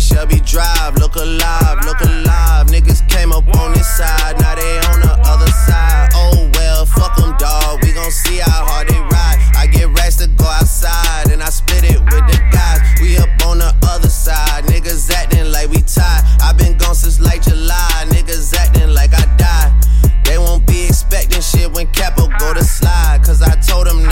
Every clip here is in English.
down Shelby Drive. Look alive, look alive. Niggas came up on this side, now they on the other side. Oh well, fuck them, dog. We gon' see how hard they ride. I get racks to go outside, and I split it with the guys. We up on the other side. Niggas acting like we tied. i been gone since like July. Niggas acting like I died. They won't be expecting shit when Capo go to slide. Cause I told them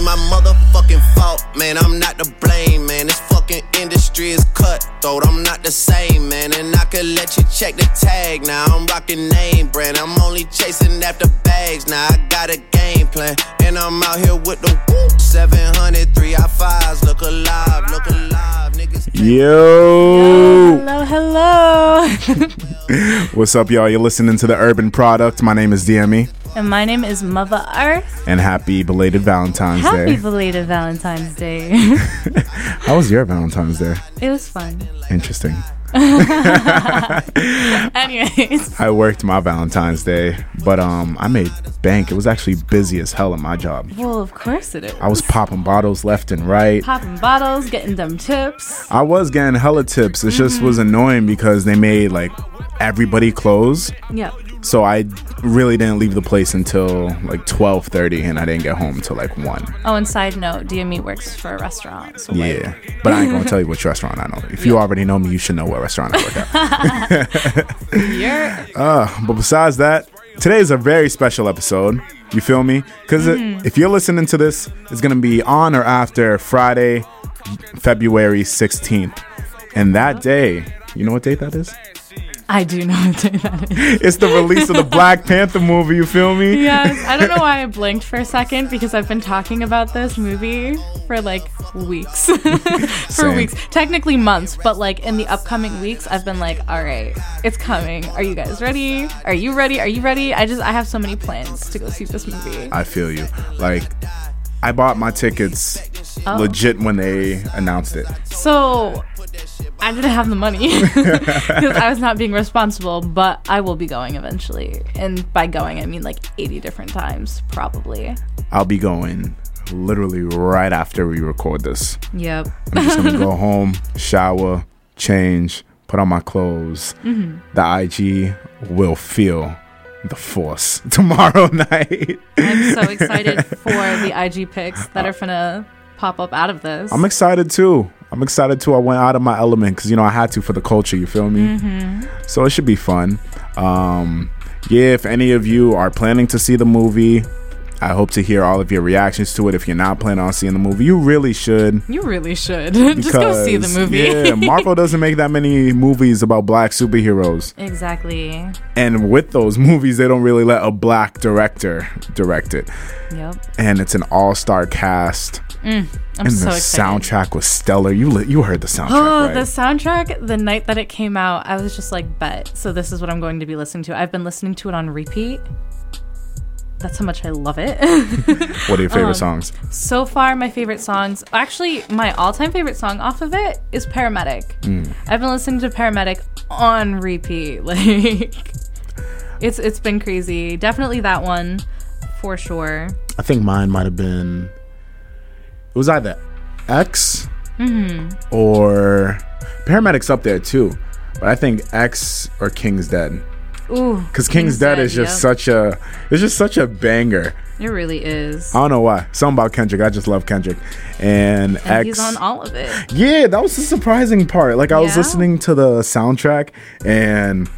ain't my motherfucking fault, man. I'm not to blame, man. This fucking industry is cutthroat. I'm not the same, man. And I could let you check the tag. Now I'm rocking name brand. I'm only chasing after bags. Now I got a game plan. And I'm out here with the whoop. 700, 3 I 5s. Look alive, look alive. Niggas. Yo. Hello, hello. What's up, y'all? You're listening to the Urban Product. My name is DME, and my name is Muva Earth. and happy belated Valentine's Happy Day. Happy belated Valentine's Day. How was your Valentine's Day? it was fun. Interesting. Anyways, I worked my Valentine's Day, but um, I made bank. It was actually busy as hell in my job. well, of course it is. I was popping bottles left and right. popping bottles, getting them tips. I was getting hella tips. It just was annoying because they made like everybody close. Yep. So I really didn't leave the place until like 12:30 and I didn't get home till like 1. Oh, and side note, DME works for a restaurant. So like, Yeah. But I ain't going to tell you which restaurant I know. If you already know me, you should know what restaurant I work at. Uh, but besides that, today is a very special episode. You feel me? Because if you're listening to this, it's going to be on or after Friday, February 16th. And that day, you know what date that is? I do know what day that is. It's the release of the Black Panther movie. You feel me? Yes, I don't know why I blinked for a second because I've been talking about this movie for like weeks. for weeks. Technically months, but like in the upcoming weeks, I've been like, all right, it's coming. Are you guys ready? Are you ready? Are you ready? I just, I have so many plans to go see this movie. I feel you. Like, I bought my tickets Oh. legit when they announced it. So I didn't have the money because I was not being responsible, but I will be going eventually. And by going, I mean like 80 different times, probably. I'll be going literally right after we record this. Yep. I'm just gonna go home, shower, change, put on my clothes. Mm-hmm. The IG will feel the force tomorrow night. I'm so excited for the IG pics that are gonna pop up out of this. I'm excited too. I'm excited too. I went out of my element because you know I had to for the culture. You feel me? Mm-hmm. So it should be fun. Um, yeah, if any of you are planning to see the movie, I hope to hear all of your reactions to it. If you're not planning on seeing the movie, you really should. you really should just go see the movie. Yeah, Marvel doesn't make that many movies about black superheroes. exactly. And with those movies, they don't really let a black director direct it. Yep. And it's an all-star cast. Mm, I'm and so the excited. soundtrack was stellar. You li- you heard the soundtrack, Oh, right? the soundtrack, the night that it came out, I was just like, bet. So this is what I'm going to be listening to. I've been listening to it on repeat. That's how much I love it. what are your um, favorite songs? so far, my favorite songs, actually, my all time favorite song off of it is Paramedic. Mm. I've been listening to Paramedic on repeat. Like, it's it's been crazy. Definitely that one for sure. I think mine might have been. It was either X Mm-hmm. or Paramedics up there too, but I think X or King's Dead. Ooh, Because King's, Dead, is just yep. such a it's just such a banger. It really is. I don't know why. Something about Kendrick. I just love Kendrick. And, and X. he's on all of it. yeah, that was the surprising part. Like I was listening to the soundtrack and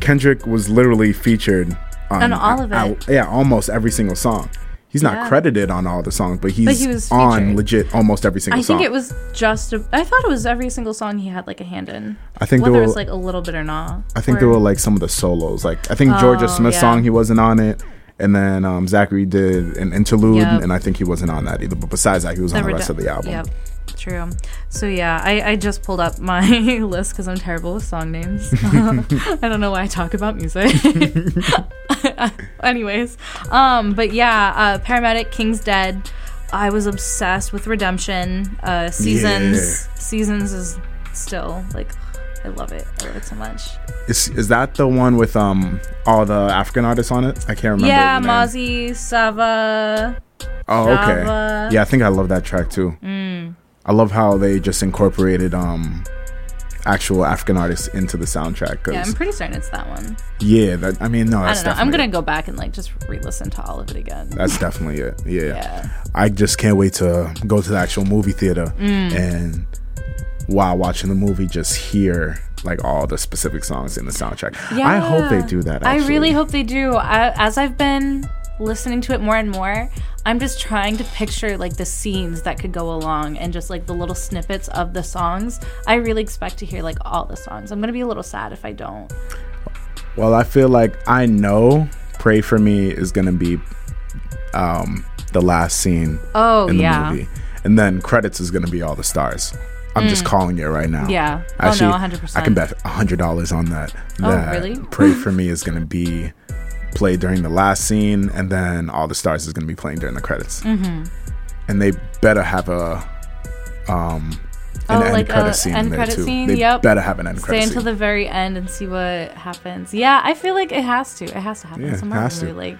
Kendrick was literally featured on, On all of it. out- yeah, almost every single song. He's not Yeah. credited on all the songs, but he's he was on featured. legit almost every single I song. I think it was just. A, I thought it was every single song he had like a hand in. I think whether there were, it's like a little bit or not. I think Or- there were like some of the solos. Like I think Jorja Oh, Smith's yeah. song he wasn't on it, and then um, Zacari did an interlude, Yep. and I think he wasn't on that either. But besides that, he was on the redu- rest of the album. Yep, true. So yeah, I, I just pulled up my list because I'm terrible with song names. I don't know why I talk about music. Anyways, um, but yeah, uh, paramedic King's Dead. I was obsessed with Redemption. Uh, seasons, Yeah. seasons is still like I love it. I love it so much. Is is that the one with um all the African artists on it? I can't remember. yeah. Mozzy, Sjava. Oh, okay. Yeah, I think I love that track too. Mm. I love how they just incorporated um actual African artists into the soundtrack. Cause Yeah, I'm pretty certain it's that one. yeah, that I mean no, I that's don't know. I'm gonna go back and like just re-listen to all of it again. that's definitely it. Yeah. yeah. I just can't wait to go to the actual movie theater Mm. and while watching the movie just hear like all the specific songs in the soundtrack. Yeah, I hope they do that. I really hope they do. I, as I've been listening to it more and more, I'm just trying to picture like the scenes that could go along and just like the little snippets of the songs. I really expect to hear like all the songs. I'm gonna be a little sad if I don't. Well, I feel like I know "Pray for Me" is gonna be um, the last scene Oh in the yeah, movie, and then credits is gonna be all the stars. I'm just calling it right now. Mm. Yeah. Oh, no, 100%. I can bet hundred dollars on that. Oh, really? "Pray for Me" is gonna be played during the last scene, and then all the stars is gonna be playing during the credits. Mm-hmm. And they better have a um an Oh, end like credit scene end credit too. scene? They Yep. better have an end credit scene. Stay until scene. the very end and see what happens. Yeah, I feel like it has to. It has to happen. Yeah, It's a it Marvel has to. Like,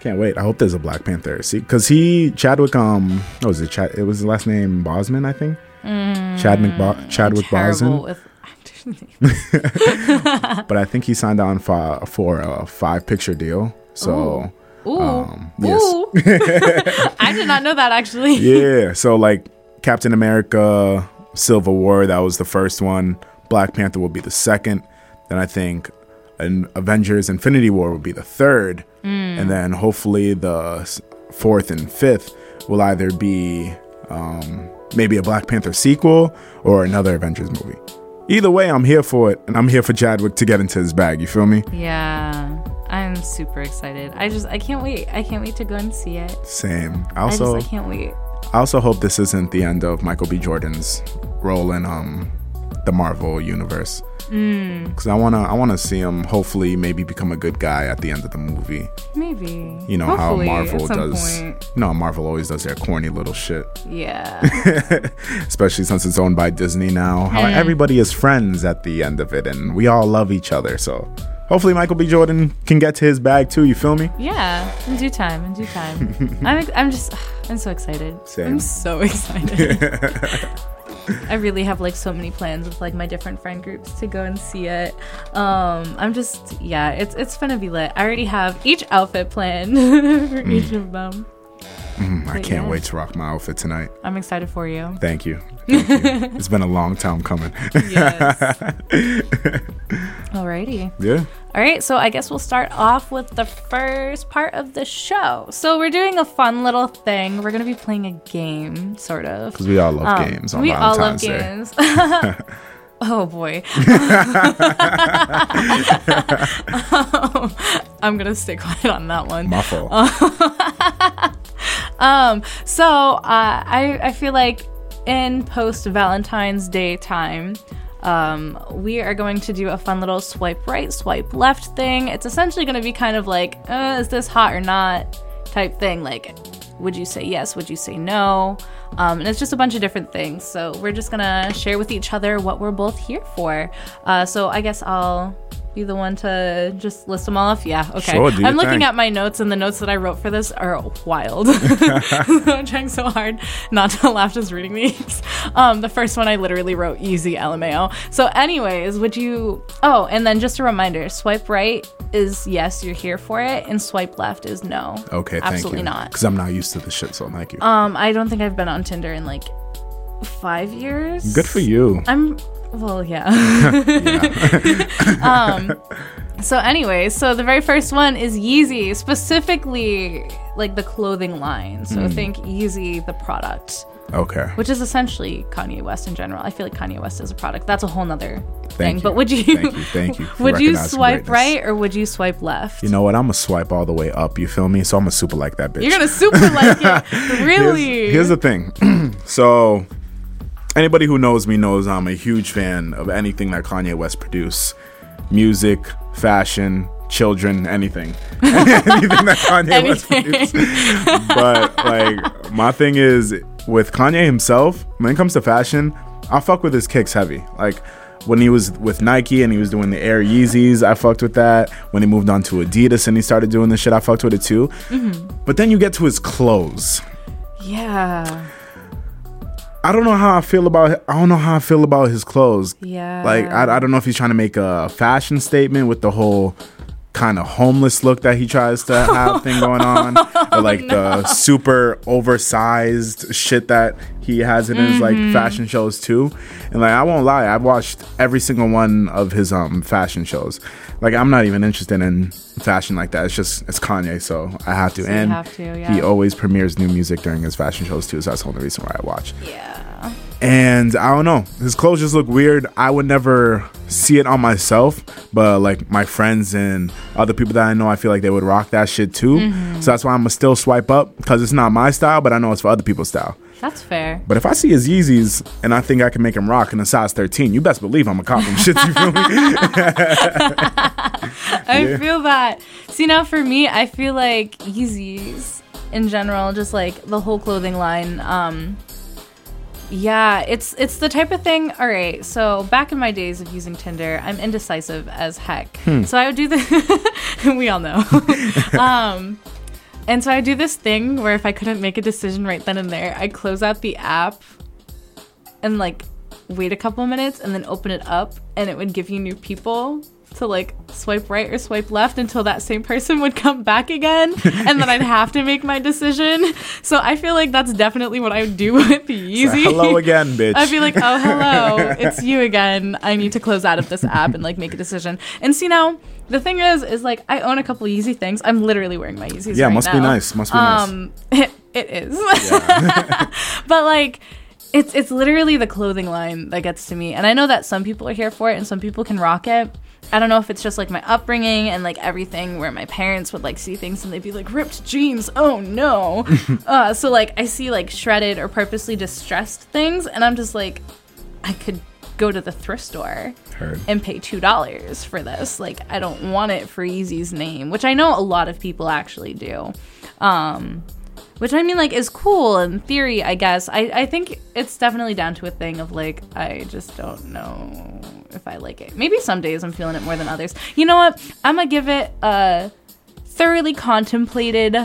Can't wait. I hope there's a Black Panther. See, because he Chadwick. Um, what was it? Chad, it was his last name Boseman, I think. Chadwick. Chadwick Mm, terrible Boseman. with actors' names. But I think he signed on for for a five picture deal. So Ooh. Um, yes. Ooh. I did not know that actually. yeah. So like Captain America, Civil War, that was the first one. Black Panther will be the second. Then I think an Avengers Infinity War will be the third. And then hopefully the fourth and fifth will either be um, maybe a Black Panther sequel or another Avengers movie. Either way, I'm here for it, and I'm here for Chadwick to get into his bag. You feel me? Yeah, I'm super excited. I just I can't wait. I can't wait to go and see it. Same. I I also, just I can't wait. I also hope this isn't the end of Michael B. Jordan's role in um the Marvel universe. Mm. Because I wanna, I wanna see him hopefully maybe become a good guy at the end of the movie. Maybe. You know Hopefully, how Marvel does. point. You know Marvel always does their corny little shit, Yeah. especially since it's owned by Disney now. How everybody is friends at the end of it, and we all love each other. So hopefully Michael B. Jordan can get to his bag too. You feel me? yeah. In due time. In due time. I'm I'm just I'm so excited. Same. I'm so excited. I really have like so many plans with like my different friend groups to go and see it. Um, I'm just yeah, it's it's gonna be lit. I already have each outfit planned for each of them. Mm, I can't yeah. wait to rock my outfit tonight. I'm excited for you. Thank you. Thank you. it's been a long time coming. Yes. Alrighty. yeah. All right, so I guess we'll start off with the first part of the show. So we're doing a fun little thing. We're gonna be playing a game, sort of. Because we all love Um, games on we all love Day. games. oh boy. Um, I'm gonna stay quiet on that one. My fault. Um, so uh, I I feel like in post Valentine's Day time, um, we are going to do a fun little swipe right, swipe left thing. It's essentially going to be kind of like, uh, is this hot or not type thing. Like, would you say yes? Would you say no? Um, and it's just a bunch of different things. So we're just gonna share with each other what we're both here for. Uh, so I guess I'll be the one to just list them all off. Yeah, okay. Sure, I'm looking thing. at my notes, and the notes that I wrote for this are wild. I'm trying so hard not to laugh just reading these. Um, the first one I literally wrote Yeezy LMAO. So, anyways, would you? Oh, and then just a reminder: swipe right is yes, you're here for it, and swipe left is no. Okay, thank absolutely not. Because I'm not used to this shit, so thank you. Um, I don't think I've been on Tinder in like five years. Good for you. I'm well, yeah. um so anyway, so the very first one is Yeezy, specifically like the clothing line. So Hmm. think Yeezy the product, Okay. which is essentially Kanye West in general. I feel like Kanye West is a product. That's a whole nother thing. Thank you. But would you Thank you. Thank you. would you swipe greatness. right or would you swipe left? You know what? I'm gonna swipe all the way up. You feel me? So I'm a super like that bitch. You're gonna super like it. Here's- Really? Here's, the thing. so, anybody who knows me knows I'm a huge fan of anything that Kanye West produced music, fashion, children, anything. anything that Kanye West Anything. produced. but, like, my thing is with Kanye himself, when it comes to fashion, I fuck with his kicks heavy. Like, when he was with Nike and he was doing the Air Yeezys, I fucked with that. When he moved on to Adidas and he started doing this shit, I fucked with it too. Mm-hmm. But then you get to his clothes. Yeah. I don't know how I feel about I don't know how I feel about his clothes. Yeah. Like I, I don't know if he's trying to make a fashion statement with the whole kind of homeless look that he tries to have thing going on, or like the super oversized shit that he has in his like fashion shows too. And like I won't lie, I've watched every single one of his um fashion shows. Like I'm not even interested in fashion like that. It's just it's Kanye, so I have to. you and have to, yeah. he always premieres new music during his fashion shows too. So that's the only reason why I watch. Yeah. And I don't know, his clothes just look weird. I would never see it on myself, but like my friends and other people that I know, I feel like they would rock that shit too. So that's why I'm gonna still swipe up because it's not my style, but I know it's for other people's style. That's fair. But if I see his Yeezys and I think I can make him rock in a size 13, you best believe I'm a cop them shit. You feel me? I Yeah. feel that. See, now for me, I feel like Yeezys in general, just like the whole clothing line. Um, yeah, it's it's the type of thing. All right, so back in my days of using Tinder, I'm indecisive as heck. So I would do the. we all know. um, and so I do this thing where if I couldn't make a decision right then and there, I close out the app and like wait a couple minutes and then open it up and it would give you new people to like swipe right or swipe left until that same person would come back again and then I'd have to make my decision. So I feel like that's definitely what I would do with the Yeezy. Hello again, bitch. I'd be like, oh, hello, it's you again. I need to close out of this app and like make a decision. And see now, the thing is, is like I own a couple Yeezy things. I'm literally wearing my Yeezys. Yeah, right must be nice, must be nice. Um, it, it is. but like, it's it's literally the clothing line that gets to me, and I know that some people are here for it, and some people can rock it. I don't know if it's just like my upbringing and like everything where my parents would like see things and they'd be like ripped jeans. Oh no. uh, so like I see like shredded or purposely distressed things and I'm just like I could go to the thrift store Heard. and pay two dollars for this. Like I don't want it for Yeezy's name, which I know a lot of people actually do. Um, which I mean, like, is cool in theory, I guess. I, I think it's definitely down to a thing of like, I just don't know if I like it. Maybe some days I'm feeling it more than others. You know what? I'm gonna give it a thoroughly contemplated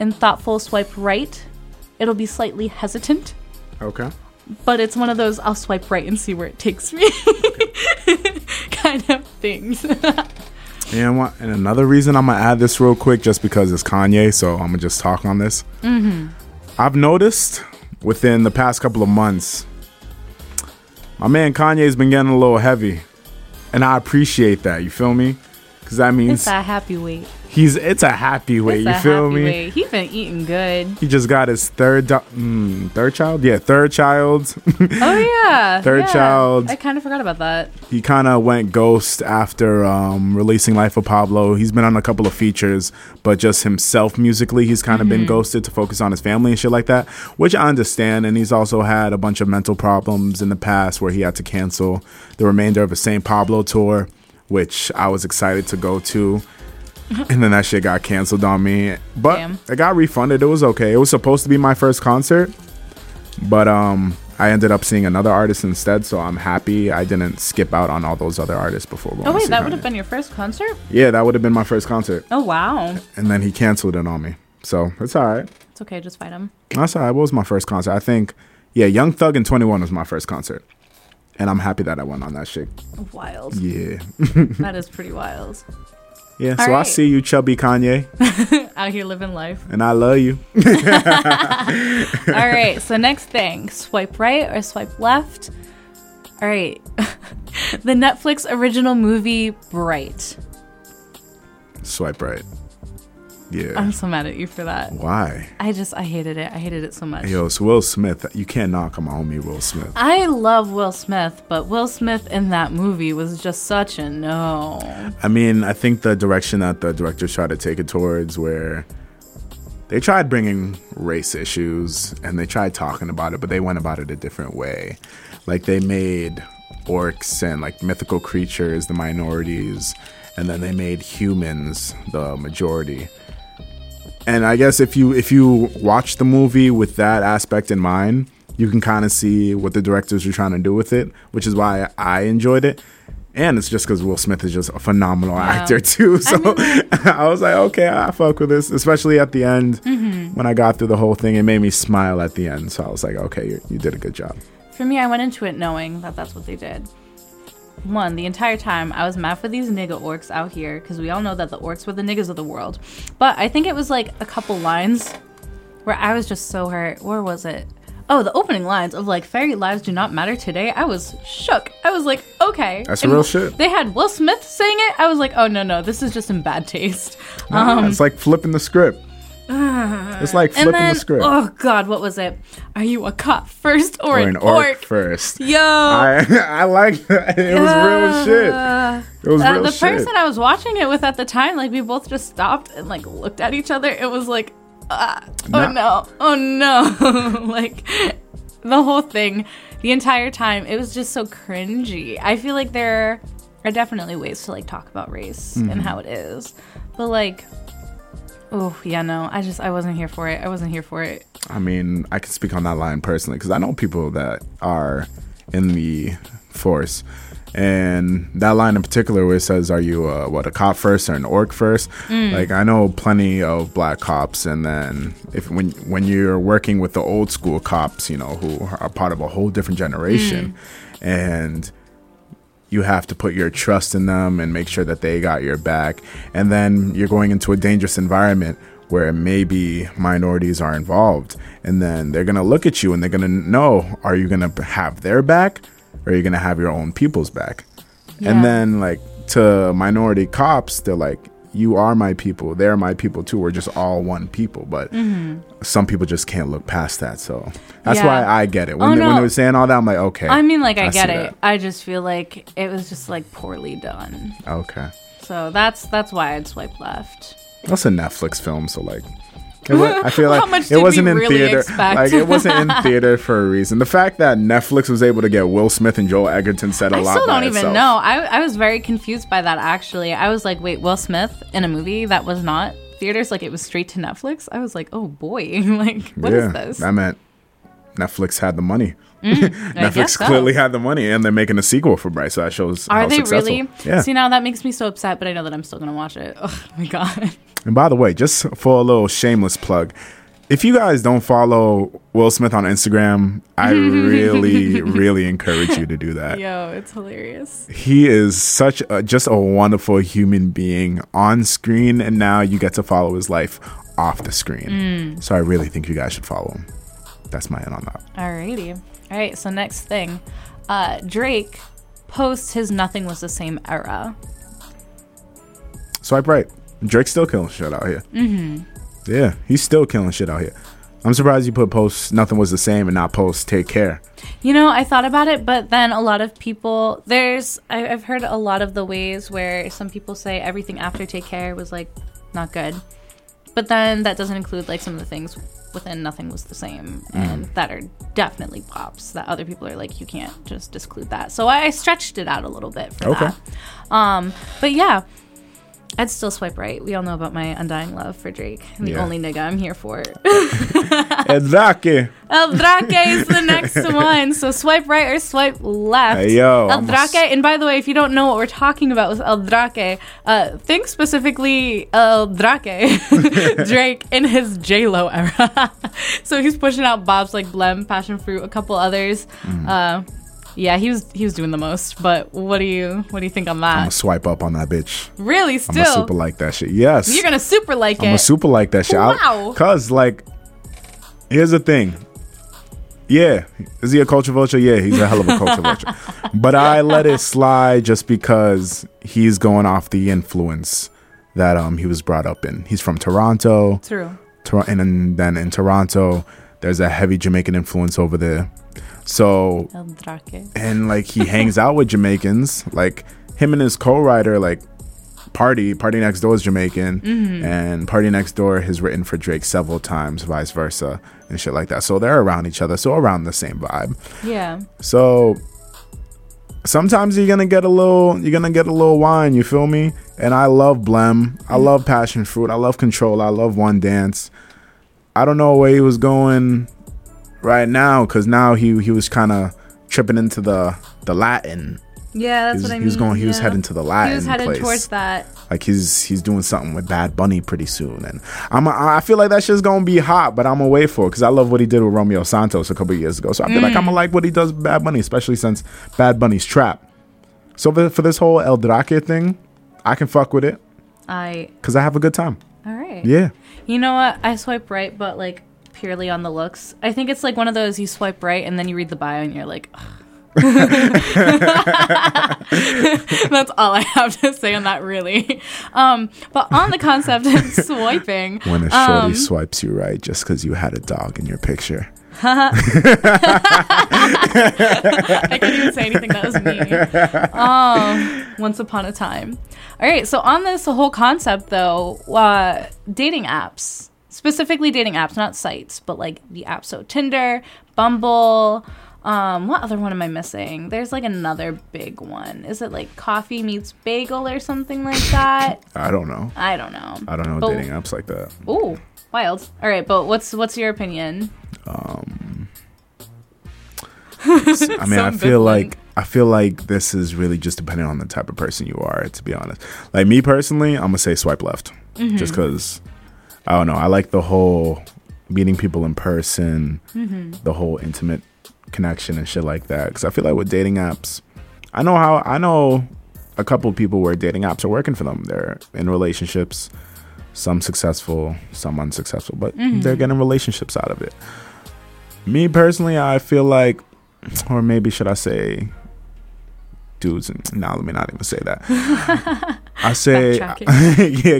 and thoughtful swipe right. It'll be slightly hesitant, Okay. but it's one of those I'll swipe right and see where it takes me kind of things. And what? And another reason I'm gonna add this real quick, just because it's Kanye, so I'm gonna just talk on this. Mm-hmm. I've noticed within the past couple of months, my man Kanye's been getting a little heavy, and I appreciate that. You feel me? Because that means it's a happy weight. He's it's a happy way. It's You feel happy me? weight. He been eating good. He just got his third do- mm, third child. Yeah, third child. Oh yeah, Third yeah. child. I kind of forgot about that. he kind of went ghost after um, releasing Life of Pablo. He's been on a couple of features, but just himself musically, he's kind of been ghosted to focus on his family and shit like that, which I understand. And he's also had a bunch of mental problems in the past where he had to cancel the remainder of his St. Pablo tour, which I was excited to go to. and then that shit got canceled on me. But Damn. it got refunded. It was okay. It was supposed to be my first concert, but um, I ended up seeing another artist instead. So I'm happy I didn't skip out on all those other artists before going. Oh wait, that would have been your first concert? Yeah, that would have been my first concert, Oh wow, and then he canceled it on me. So it's all right. it's okay. Just fight him. That's all right. What was my first concert? I think, yeah, Young Thug and 21 was my first concert, and I'm happy that I went on that shit. Wild. Yeah, that is pretty wild. Yeah. All so I see you, chubby Kanye, Out here living life. and I love you. All right. So next thing, swipe right or swipe left. All right. the Netflix original movie Bright. Swipe right. Yeah. I'm so mad at you for that. Why? I just I hated it. I hated it so much. Yo, it's Will Smith. You can't knock on my homie Will Smith. I love Will Smith, but Will Smith in that movie was just such a no. I mean, I think the direction that the directors tried to take it towards, where they tried bringing race issues and they tried talking about it, but they went about it a different way. Like they made orcs and like mythical creatures the minorities, and then they made humans the majority. And I guess if you if you watch the movie with that aspect in mind, you can kind of see what the directors are trying to do with it, which is why I enjoyed it. And it's just because Will Smith is just a phenomenal actor too. So I, was like, okay, I fuck with this, especially at the end Mm-hmm. when I got through the whole thing. It made me smile at the end. So I was like, okay, you, you did a good job. For me, I went into it knowing that that's what they did. One, the entire time I was mad for these nigga orcs out here because we all know that the orcs were the niggas of the world. But I think it was like a couple lines where I was just so hurt. Where was it? Oh, the opening lines of like fairy lives do not matter today. I was shook. I was like, okay. That's real shit. They had Will Smith saying it. I was like, oh no, no, this is just in bad taste. Um, it's like flipping the script. It's like flipping then, the script. oh god, what was it? Are you a cop first or, or an, an orc, orc? first. Yo. I I like that. It was real shit. Uh, It was uh, real the shit. person I was watching it with at the time, like we both just stopped and like looked at each other. It was like, ah, oh Nah. no, oh no, like the whole thing, the entire time, it was just so cringy. I feel like there are definitely ways to like talk about race Mm-hmm. and how it is, but like, oh yeah, no, I just I wasn't here for it. I wasn't here for it. I mean, I can speak on that line personally because I know people that are in the force. And that line in particular, where it says, "Are you uh, what a cop first or an orc first? Like I know plenty of black cops, and then if when when you're working with the old school cops, you know who are part of a whole different generation, and you have to put your trust in them and make sure that they got your back. And then you're going into a dangerous environment where maybe minorities are involved. And then they're going to look at you and they're going to know are you going to have their back or are you going to have your own people's back? Yeah. And then, like, to minority cops, they're like, you are my people. They're my people too. We're just all one people. But some people just can't look past that. So that's Mm-hmm. Yeah. why I get it. When, Oh, they, when they were saying all that, I'm like, okay. I mean, like I, I get it. that. I just feel like it was just like poorly done. okay. So that's that's why I'd swipe left. That's a Netflix film, so like, I feel like it wasn't in really theater. expect? Like it wasn't in theater for a reason. The fact that Netflix was able to get Will Smith and Joel Edgerton said a I lot. still don't even itself. know. I, I was very confused by that actually. I was like, wait, Will Smith in a movie that was not theaters, like it was straight to Netflix? I was like, oh boy, like what is yeah, this? that meant Netflix had the money. I Netflix so. clearly had the money, and they're making a sequel for Bright. So that shows Are they successful. really? Yeah. See now that makes me so upset, but I know that I'm still gonna watch it. Oh my god. And by the way, just for a little shameless plug, if you guys don't follow Will Smith on Instagram, I really, really encourage you to do that. Yo, it's hilarious. he is such a, just a wonderful human being on screen and now you get to follow his life off the screen Mm. so i really think you guys should follow him that's my end on that Alrighty. Alright, so next thing. Uh Drake posts his Nothing Was the Same era. swipe right drake's still killing shit out here mm-hmm. yeah he's still killing shit out here i'm surprised you put post nothing was the same and not post take care You know, I thought about it, but then a lot of people, there's, I, I've heard a lot of the ways where some people say everything after Take Care was like not good. But then that doesn't include like some of the things within Nothing Was the Same and that are definitely pops that other people are like, you can't just disclude that. So I, I stretched it out a little bit for Okay. that. Um, but yeah. I'd still swipe right. We all know about my undying love for Drake. The Yeah. only nigga I'm here for. El Drake. El Drake is the next one. So swipe right or swipe left. Hey, yo, El I'm a Drake. And by the way, if you don't know what we're talking about with El Drake, uh, think specifically El Drake, Drake in his J Lo era. so he's pushing out bobs like Blem, Passion Fruit, a couple others. Mm. Uh, yeah, he was he was doing the most. But what do you what do you think on that? i'm gonna swipe up on that bitch really, i'm still, super like that shit yes you're gonna super like I'm it. a super like that shit. I- Wow. Cause like, here's the thing. Yeah, is he a culture vulture? Yeah, he's a hell of a culture vulture. But I let it slide just because he's going off the influence that um he was brought up in. He's from Toronto, True. Tor- and then in Toronto, there's a heavy Jamaican influence over there. So and like he hangs out with Jamaicans. Like him and his co-writer, like Party, Party Next Door is Jamaican, mm-hmm. and Party Next Door has written for Drake several times, vice versa, and shit like that. So they're around each other, so around the same vibe. Yeah. So sometimes you're gonna get a little, you're gonna get a little wine. You feel me? And I love Blem, I mm-hmm. love Passion Fruit, I love Control, I love One Dance. I don't know where he was going right now because now he he was kind of tripping into the the Latin. Yeah, that's was, what I mean. he was going. He was heading to the Latin He was headed place. towards that. Like he's he's doing something with Bad Bunny pretty soon, and I'm I feel like that shit's gonna be hot, but I'm gonna wait for it because I love what he did with Romeo Santos a couple years ago. So I feel like I'm Mm. gonna like what he does with Bad Bunny, especially since Bad Bunny's trap. So for, for this whole El Drake thing, I can fuck with it I. because I have a good time. All right. Yeah, You know what? I swipe right, but like purely on the looks. I think it's like one of those you swipe right and then you read the bio and you're like, "Ugh." That's all I have to say on that, really. Um, but on the concept of swiping, when a shorty um, swipes you right just because you had a dog in your picture. I can't even say anything that was me. Um, once upon a time. All right, so on this whole concept, though, uh, dating apps, specifically dating apps, not sites, but like the apps. So Tinder, Bumble. Um, what other one am I missing? There's like another big one. Is it like Coffee Meets Bagel or something like that? I don't know. I don't know. I don't know But- dating apps like that. Ooh, wild. All right, but what's what's your opinion? Um, I mean, I feel like I feel like this is really just depending on the type of person you are. To be honest, like me personally, I'm gonna say swipe left, Mm-hmm. just because I don't know. I like the whole meeting people in person, Mm-hmm. the whole intimate connection and shit like that. Because I feel like with dating apps, I know how I know a couple of people where dating apps are working for them. They're in relationships, some successful, some unsuccessful, but Mm-hmm. they're getting relationships out of it. Me personally, I feel like, or maybe should I say, dudes? And now let me not even say that. I say, yeah,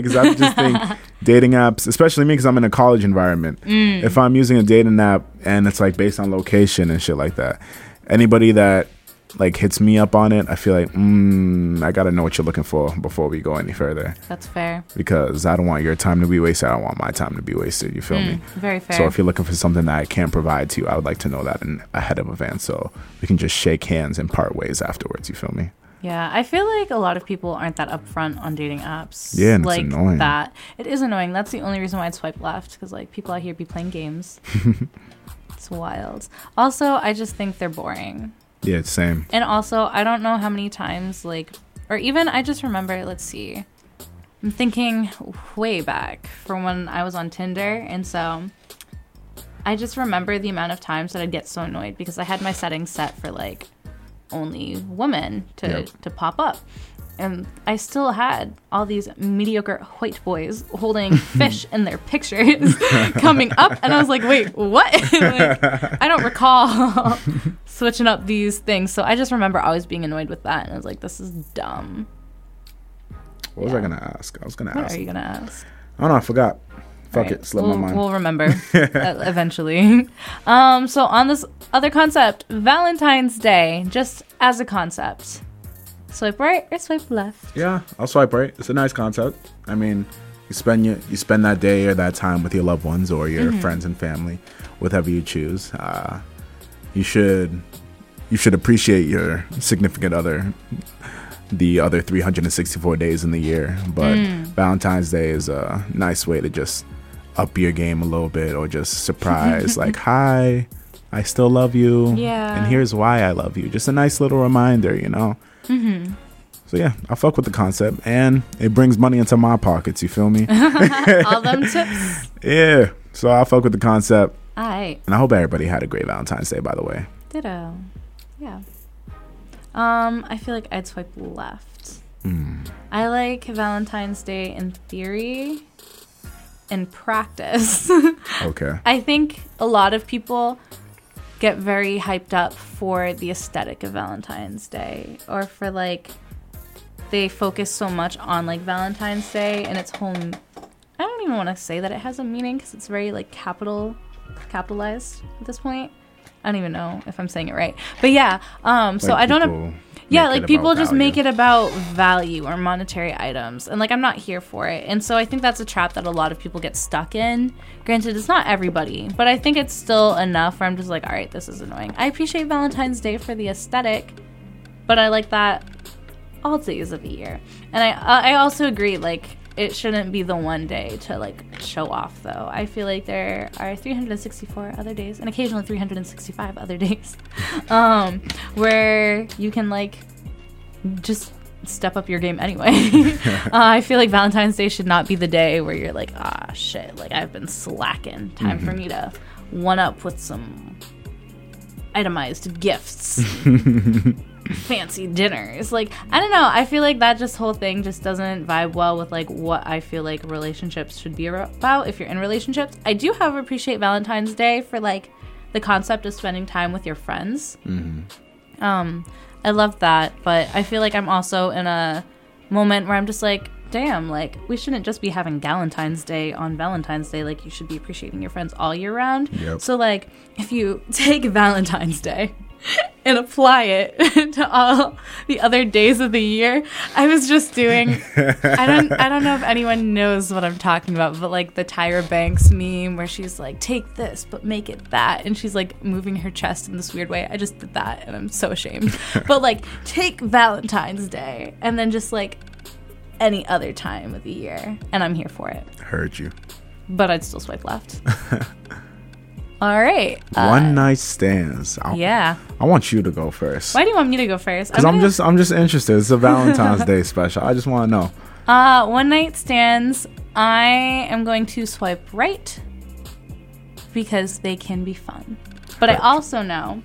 because I just think dating apps, especially me, because I'm in a college environment. Mm. If I'm using a dating app and it's like based on location and shit like that, anybody that like hits me up on it, I feel like, mm, I gotta know what you're looking for before we go any further, That's fair. because I don't want your time to be wasted. I don't want my time to be wasted. You feel me? Very fair. So if you're looking for something that I can't provide to you, I would like to know that in ahead of advance, so we can just shake hands and part ways afterwards. You feel me? Yeah, I feel like a lot of people aren't that upfront on dating apps. Yeah, and it's like annoying. that. It is annoying. That's the only reason why I'd swipe left because like people out here be playing games. it's wild. Also, I just think they're boring. Yeah, it's same. And also, I don't know how many times like, or even I just remember. Let's see. I'm thinking way back from when I was on Tinder, and so I just remember the amount of times that I'd get so annoyed because I had my settings set for like only woman to Yep. to pop up. And I still had all these mediocre white boys holding fish in their pictures coming up, and I was like, "Wait, what?" like, I don't recall switching up these things. So I just remember always being annoyed with that, and I was like, "This is dumb." What was I gonna ask? I was gonna ask. What are you gonna ask? Oh no, I forgot. Fuck Right. it, slipped we'll, my mind. We'll remember uh, eventually. Um, so on this other concept, Valentine's Day, just as a concept, swipe right or swipe left. yeah, I'll swipe right. It's a nice concept. I mean, you spend your, you spend that day or that time with your loved ones or your Mm-hmm. friends and family, whatever you choose. Uh, you should you should appreciate your significant other the other 364 days in the year. But Mm. Valentine's Day is a nice way to just up your game a little bit or just surprise like, hi, I still love you. Yeah. And here's why I love you. Just a nice little reminder, you know? Mm-hmm. So yeah, I fuck with the concept and it brings money into my pockets, you feel me? All them tips. yeah. So I fuck with the concept. All right. And I hope everybody had a great Valentine's Day, by the way. Ditto. Yeah. Um, I feel like I'd swipe left. Mm. I like Valentine's Day in theory. In practice, Okay. I think a lot of people get very hyped up for the aesthetic of Valentine's Day or for like they focus so much on like Valentine's Day and its whole I don't even want to say that it has a meaning cuz it's very like capital capitalized at this point. I don't even know if I'm saying it right. But yeah, um so Like I don't people yeah, like people just value. make it about value or monetary items. And like I'm not here for it. And so I think that's a trap that a lot of people get stuck in. Granted, it's not everybody, but I think it's still enough where I'm just like, all right, this is annoying. I appreciate Valentine's Day for the aesthetic, but I like that all days of the year. And I uh, I also agree like it shouldn't be the one day to like show off though. I feel like there are 364 other days and occasionally 365 other days um where you can like just step up your game anyway. uh, I feel like Valentine's Day should not be the day where you're like, ah, shit, like I've been slacking. Time for me to one up with some itemized gifts, fancy dinners. Like, I don't know. I feel like that just whole thing just doesn't vibe well with like what I feel like relationships should be about if you're in relationships. I do, however, appreciate Valentine's Day for like the concept of spending time with your friends. Um, I love that, but I feel like I'm also in a moment where I'm just like, damn, like we shouldn't just be having Valentine's Day on Valentine's Day. Like you should be appreciating your friends all year round. Yep. So like, if you take Valentine's Day and apply it to all the other days of the year, I was just doing. I don't. I don't know if anyone knows what I'm talking about, but like the Tyra Banks meme where she's like, "Take this, but make it that," and she's like moving her chest in this weird way. I just did that, and I'm so ashamed. but like, take Valentine's Day, and then just like any other time of the year, and I'm here for it. Heard you. But I'd still swipe left. All right. Uh, One night stands. I, yeah. I want you to go first. Why do you want me to go first? Because I'm gonna- just I'm just interested. It's a Valentine's Day special. I just want to know. Uh, one night stands. I am going to swipe right because they can be fun. But I also know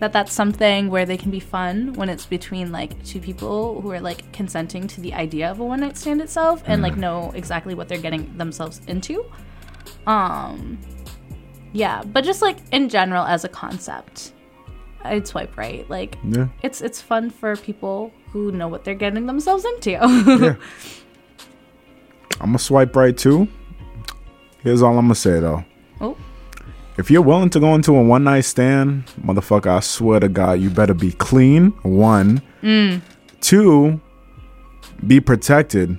that that's something where they can be fun when it's between like two people who are like consenting to the idea of a one night stand itself and like know exactly what they're getting themselves into. Um, yeah, but just like in general as a concept, I'd swipe right. Like Yeah. it's it's fun for people who know what they're getting themselves into. Yeah. I'm gonna swipe right too. Here's all I'm gonna say though. Oh. If you're willing to go into a one night stand, motherfucker, I swear to God, you better be clean. One. Mm. Two, be protected.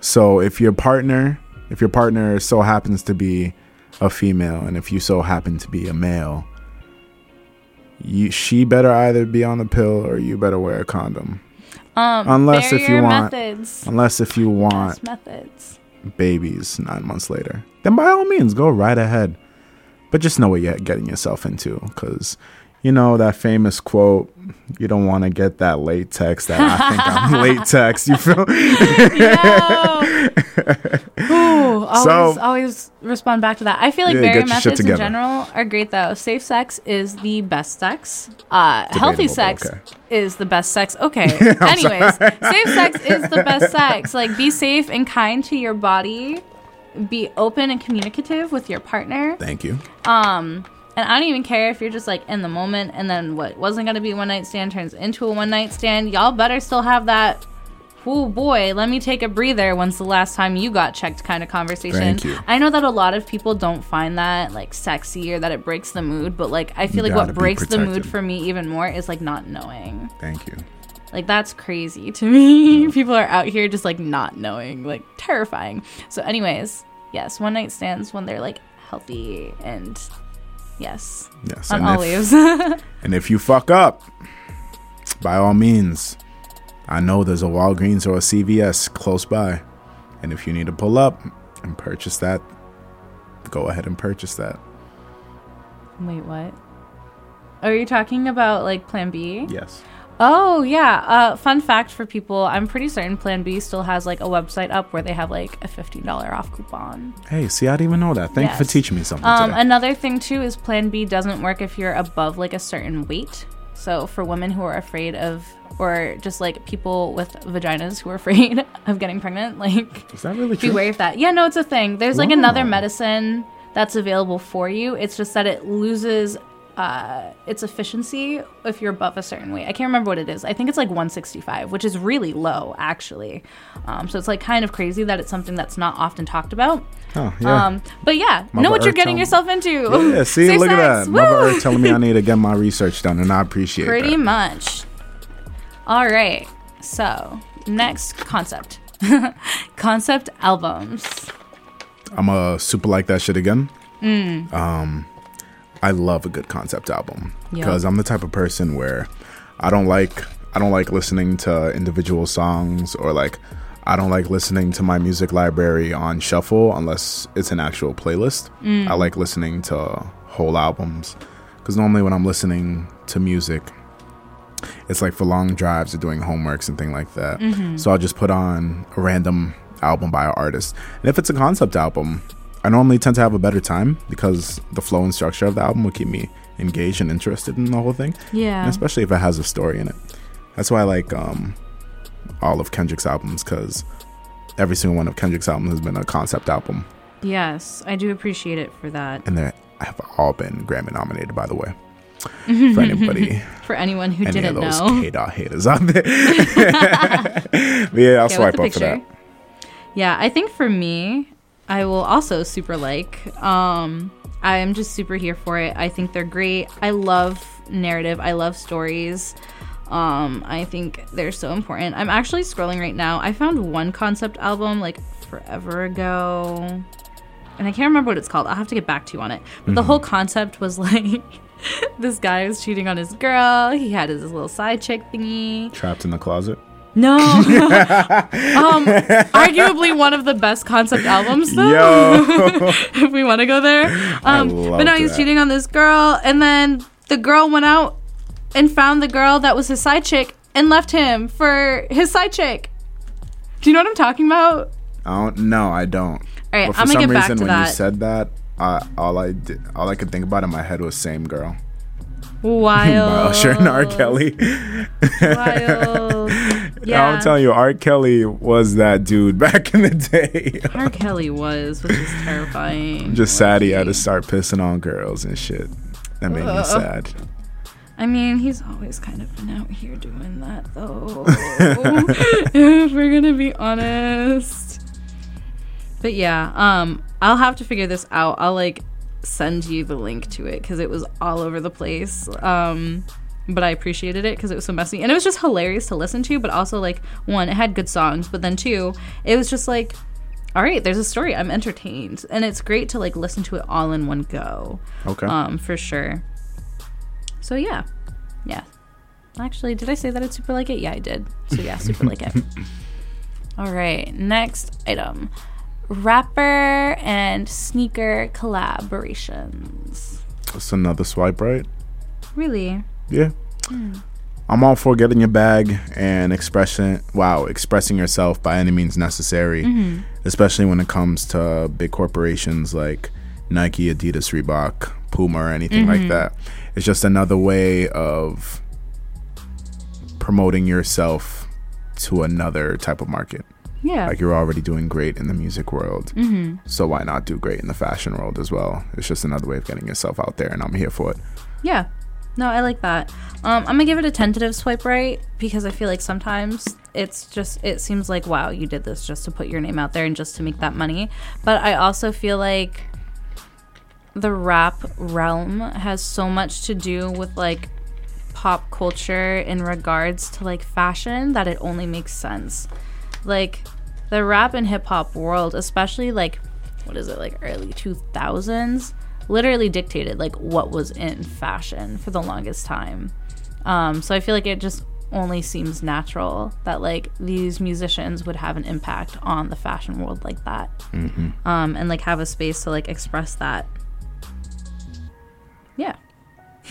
So if your partner, if your partner so happens to be a female, and if you so happen to be a male, you she better either be on the pill or you better wear a condom. Um, Unless if you want- methods. Unless if you want methods. babies nine months later, then by all means go right ahead. But just know what you're getting yourself into, because you know that famous quote: "You don't want to get that latex that I think I'm latex." You feel? Ooh, always, So- always respond back to that. I feel like Yeah, barrier get your shit methods in general are great though. Safe sex is the best sex. Uh, healthy sex okay. is the best sex. Okay. Anyways, safe sex is the best sex. Like be safe and kind to your body. Be open and communicative with your partner. Thank you. Um, and I don't even care if you're just like in the moment and then what wasn't gonna be a one night stand turns into a one night stand. Y'all better still have that. Oh boy, let me take a breather. When's the last time you got checked? Kind of conversation. Thank you. I know that a lot of people don't find that like sexy or that it breaks the mood, but like I feel You like what be breaks the mood for me even more is like not knowing. Thank you. Like that's crazy to me. People are out here just like not knowing, like terrifying. So, anyways, yes, one night stands when they're like healthy and yes, Yes. on and if- olives. And if you fuck up, by all means, I know there's a Walgreens or a CVS close by. And if you need to pull up and purchase that, go ahead and purchase that. Wait, what? Are you talking about like Plan B? Yes. Oh yeah. Uh, fun fact for people: I'm pretty certain Plan B still has like a website up where they have like a fifteen dollar off coupon. Hey, see, I didn't even know that. Thank you for teaching me something Um, another thing too is Plan B doesn't work if you're above like a certain weight. So for women who are afraid of, or just like people with vaginas who are afraid of getting pregnant, like Is that really true? beware of that. Yeah, no, it's a thing. There's like another medicine that's available for you. It's just that it loses uh, its efficiency if you're above a certain weight. I can't remember what it is. I think it's like 165, which is really low actually. Um, so it's like kind of crazy that it's something that's not often talked about. Oh, yeah. Um, but yeah, Muva know what you're getting yourself into. yeah, see, Safe look at sex. that. Muva Woo! Earth telling me I need to get my research done, and I appreciate it. Pretty that. much. All right. So, next concept. concept albums. I'm a super like that shit again. Mm. Um, I love a good concept album because I'm the type of person where I don't like I don't like listening to individual songs or like I don't like listening to my music library on shuffle unless it's an actual playlist. Mm. I like listening to whole albums because normally when I'm listening to music, it's like for long drives or doing homeworks and things like that. Mm-hmm. So I'll just put on a random album by an artist. And if it's a concept album, I normally tend to have a better time because the flow and structure of the album will keep me engaged and interested in the whole thing. Yeah. And especially if it has a story in it. That's why I like um, all of Kendrick's albums because every single one of Kendrick's albums has been a concept album, Yes, I do appreciate it for that. and they have all been Grammy nominated. By the way, for anybody, For anyone who any of didn't those know. K dot haters out there, yeah, I'll swipe up for that. Yeah, I think for me, I will also super like. Um, I am just super here for it. I think they're great. I love narrative. I love stories. Um, I think they're so important. I'm actually scrolling right now. I found one concept album like forever ago, and I can't remember what it's called. I'll have to get back to you on it. But the whole concept was like. this guy was cheating on his girl. He had his little side chick thingy. Trapped in the closet. No. um, arguably one of the best concept albums, though. If we want to go there. Um, but no, he's that. cheating on this girl, and then the girl went out and found the girl that was his side chick and left him for his side chick. Do you know what I'm talking about? I don't. No, I don't. All right, But for I'm gonna some get back reason, to when you said that, I, all I did, all I could think about in my head was "Same Girl" Wild. Usher and R. Kelly. Wild. Yeah. I'm telling you, R. Kelly was that dude back in the day. R. Kelly was, which is terrifying. Just sad he had to start pissing on girls and shit. That made me sad. I mean, he's always kind of been out here doing that, though. if we're gonna be honest. But yeah, um, I'll have to figure this out. I'll like send you the link to it because it was all over the place. Um, but I appreciated it because it was so messy and it was just hilarious to listen to. But also, like, one, it had good songs, but then two, it was just like, all right, there's a story. I'm entertained, and it's great to like listen to it all in one go Okay. um, for sure. So yeah, yeah. Actually, did I say that I'd super like it? Yeah, I did. So yeah, super like it. All right, next item: rapper and sneaker collaborations. That's another swipe right. Really? Yeah. Hmm. I'm all for getting your bag and expressing wow, expressing yourself by any means necessary, mm-hmm. especially when it comes to big corporations like Nike, Adidas, Reebok, Puma, or anything like mm-hmm. that. It's just another way of promoting yourself to another type of market. Yeah. Like you're already doing great in the music world, mm-hmm. so why not do great in the fashion world as well? It's just another way of getting yourself out there, and I'm here for it. Yeah. No, I like that. Um, I'm gonna give it a tentative swipe right because I feel like sometimes it's just it seems like wow you did this just to put your name out there and just to make that money. But I also feel like the rap realm has so much to do with like pop culture in regards to like fashion that it only makes sense. Like the rap and hip hop world, especially like what is it like early 2000s, literally dictated like what was in fashion for the longest time. Um, so I feel like it just only seems natural that like these musicians would have an impact on the fashion world like that, um, and like have a space to like express that. Yeah.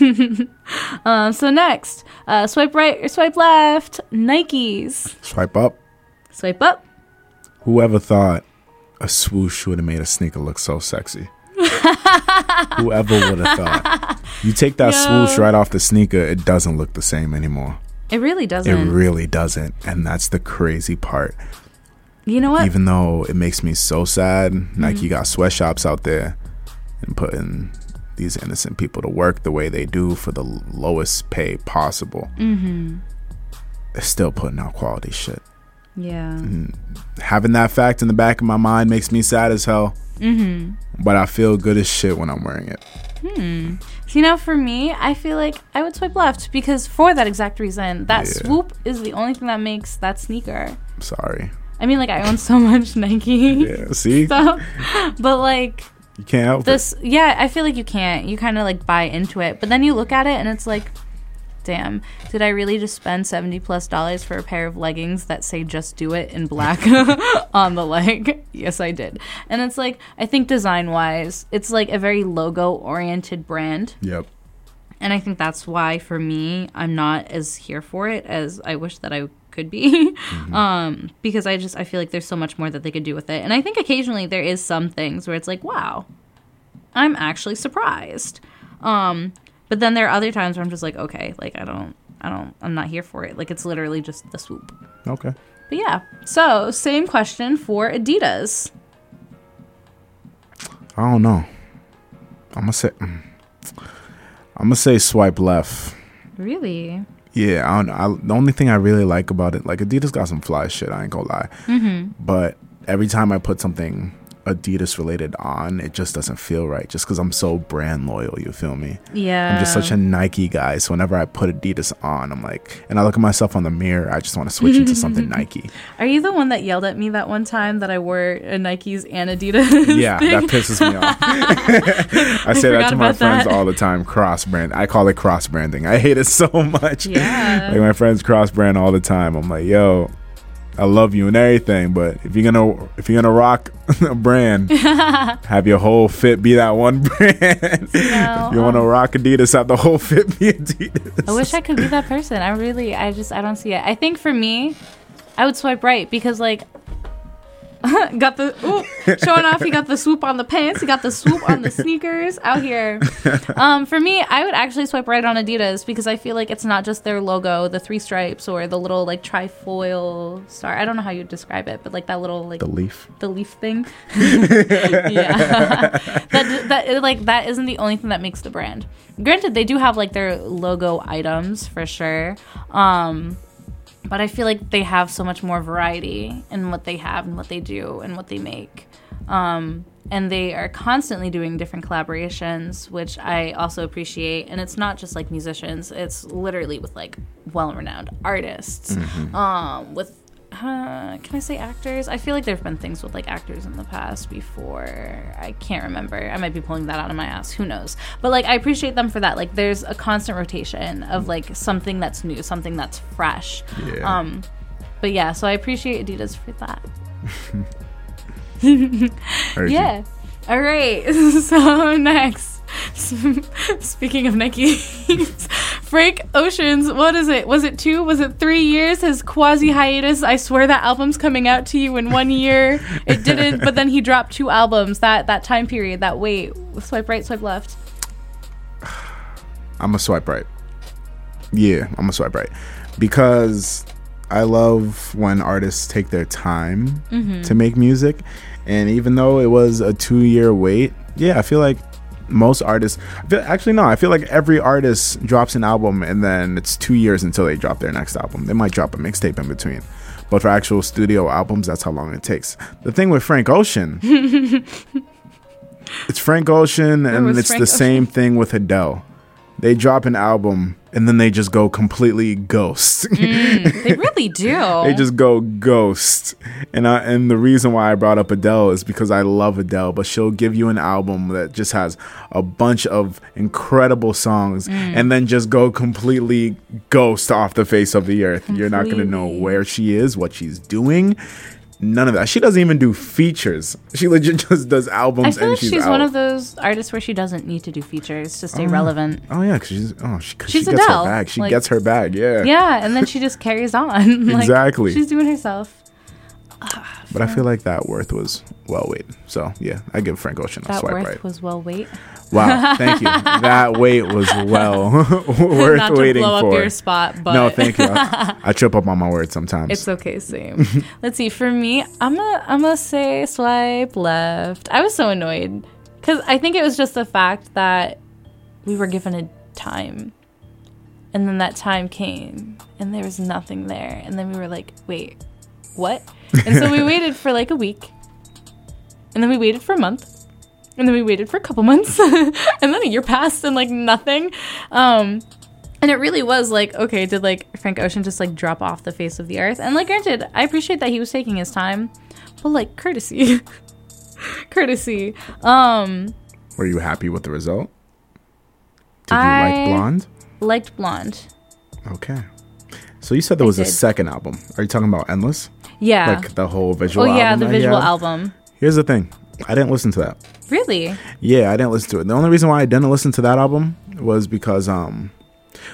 um, so next, uh, swipe right or swipe left. Nikes. Swipe up. Swipe up. Whoever thought a swoosh would have made a sneaker look so sexy? Whoever would have thought. You take that swoosh right off the sneaker, it doesn't look the same anymore. It really doesn't. It really doesn't. And that's the crazy part. you know what? Even though it makes me so sad, Mm-hmm. Nike got sweatshops out there and putting these innocent people to work the way they do for the lowest pay possible. Mm-hmm. They're still putting out quality shit. yeah. having that fact in the back of my mind makes me sad as hell. Mm-hmm. But I feel good as shit when I'm wearing it. You know, for me, I feel like I would swipe left because for that exact reason, that Yeah. swoop is the only thing that makes that sneaker. Sorry. I mean, like I own so much Nike Yeah, see? stuff, but like You can't help it. this, yeah, I feel like you can't. You kind of like buy into it, but then you look at it and it's like, damn, did I really just spend 70 plus dollars for a pair of leggings that say just do it in black on the leg? yes, I did. And it's like, I think design wise, it's like a very logo oriented brand. Yep. And I think that's why for me, I'm not as here for it as I wish that I could be. um, because I just, I feel like there's so much more that they could do with it. And I think occasionally there is some things where it's like, wow, I'm actually surprised. Um, but then there are other times where I'm just like, okay, like I don't, I don't, I'm not here for it. Like it's literally just the swoop. Okay. But yeah. So same question for Adidas. I don't know. I'm gonna say. mm. I'm gonna say swipe left. Really? Yeah, I don't, I, the only thing I really like about it, like Adidas got some fly shit. I ain't gonna lie, Mm-hmm. but every time I put something Adidas related on, it just doesn't feel right. Just because I'm so brand loyal, you feel me? Yeah. I'm just such a Nike guy. So whenever I put Adidas on, I'm like, and I look at myself on the mirror, I just want to switch into something Nike. Are you the one that yelled at me that one time that I wore a Nikes and Adidas? Yeah, thing? that pisses me off. I say that to my friends that. all the time. Cross brand. I call it cross branding. I hate it so much. Yeah. like my friends cross brand all the time. I'm like, yo, I love you and everything, but if you're gonna if you're gonna rock a brand, have your whole fit be that one brand. if you want to um, rock Adidas, have the whole fit be Adidas. I wish I could be that person. I really, I just, I don't see it. I think for me, I would swipe right because like, got the ooh, showing off. He got the swoop on the pants. He got the swoop on the sneakers out here. Um, for me, I would actually swipe right on Adidas because I feel like it's not just their logo, the three stripes or the little like trifoil star. I don't know how you describe it, but like that little like the leaf. the leaf thing. yeah, that that like that isn't the only thing that makes the brand. Granted, they do have like their logo items for sure, um, but I feel like they have so much more variety in what they have and what they do and what they make. Um, and they are constantly doing different collaborations, which I also appreciate. And it's not just like musicians; it's literally with like well-renowned artists, um, with uh, can I say actors? I feel like there have been things with like actors in the past before. I can't remember. I might be pulling that out of my ass. Who knows? But like, I appreciate them for that. Like, there's a constant rotation of like something that's new, something that's fresh. Yeah. Um, but yeah, so I appreciate Adidas for that. You. Yeah. All right. So next, speaking of Nike, Frank Ocean's. What is it? Was it two? Was it three years? His quasi hiatus. I swear that album's coming out to you in one year. It didn't, but then he dropped two albums. That that time period. That wait. Swipe right. Swipe left. I'm a swipe right. Yeah, I'm a swipe right because I love when artists take their time mm-hmm. to make music, and even though it was a two year wait, yeah, I feel like most artists. Feel, actually, no, I feel like every artist drops an album and then it's two years until they drop their next album. They might drop a mixtape in between. But for actual studio albums, that's how long it takes. The thing with Frank Ocean, it's Frank Ocean, and it's Frank the Ocean? same thing with Adele. They drop an album and then they just go completely ghost. They really do. they just go ghost. And I, and the reason why I brought up Adele is because I love Adele, but she'll give you an album that just has a bunch of incredible songs Mm. and then just go completely ghost off the face of the earth. You're not going to know where she is, what she's doing. None of that. She doesn't even do features. She legit just does albums. I feel and like she's, she's one of those artists where she doesn't need to do features to stay oh, relevant. Oh yeah, because she's oh she, She's she gets Adele, her bag. She like- gets her bag. Yeah. Yeah, and then she just carries on. Like, Exactly. She's doing herself. Ah, but I feel like that worth was well weighed. So yeah, I give Frank Ocean a That swipe worth right. was well weight. Wow, thank you. that weight was well worth Not to waiting blow for. up your spot, but no, thank you. I, I trip up on my words sometimes. It's okay, same. Let's see. For me, I'm gonna I'm gonna say swipe left. I was so annoyed because I think it was just the fact that we were given a time, and then that time came, and there was nothing there, and then we were like, wait, what? And so we waited for like a week, and then we waited for a month. And then we waited for a couple months, and then a year passed, and like nothing. Um, and it really was like, okay, did like Frank Ocean just like drop off the face of the earth? And like, granted, I appreciate that he was taking his time, but like, courtesy, courtesy. Um, Were you happy with the result? Did you I- like Blonde? liked Blonde. Okay. So you said there was a second album. Are you talking about Endless? Yeah. Like the whole visual album. oh album? yeah, the that he visual album. Here's the thing. I didn't listen to that. Really? Yeah, I didn't listen to it. The only reason why I didn't listen to that album was because um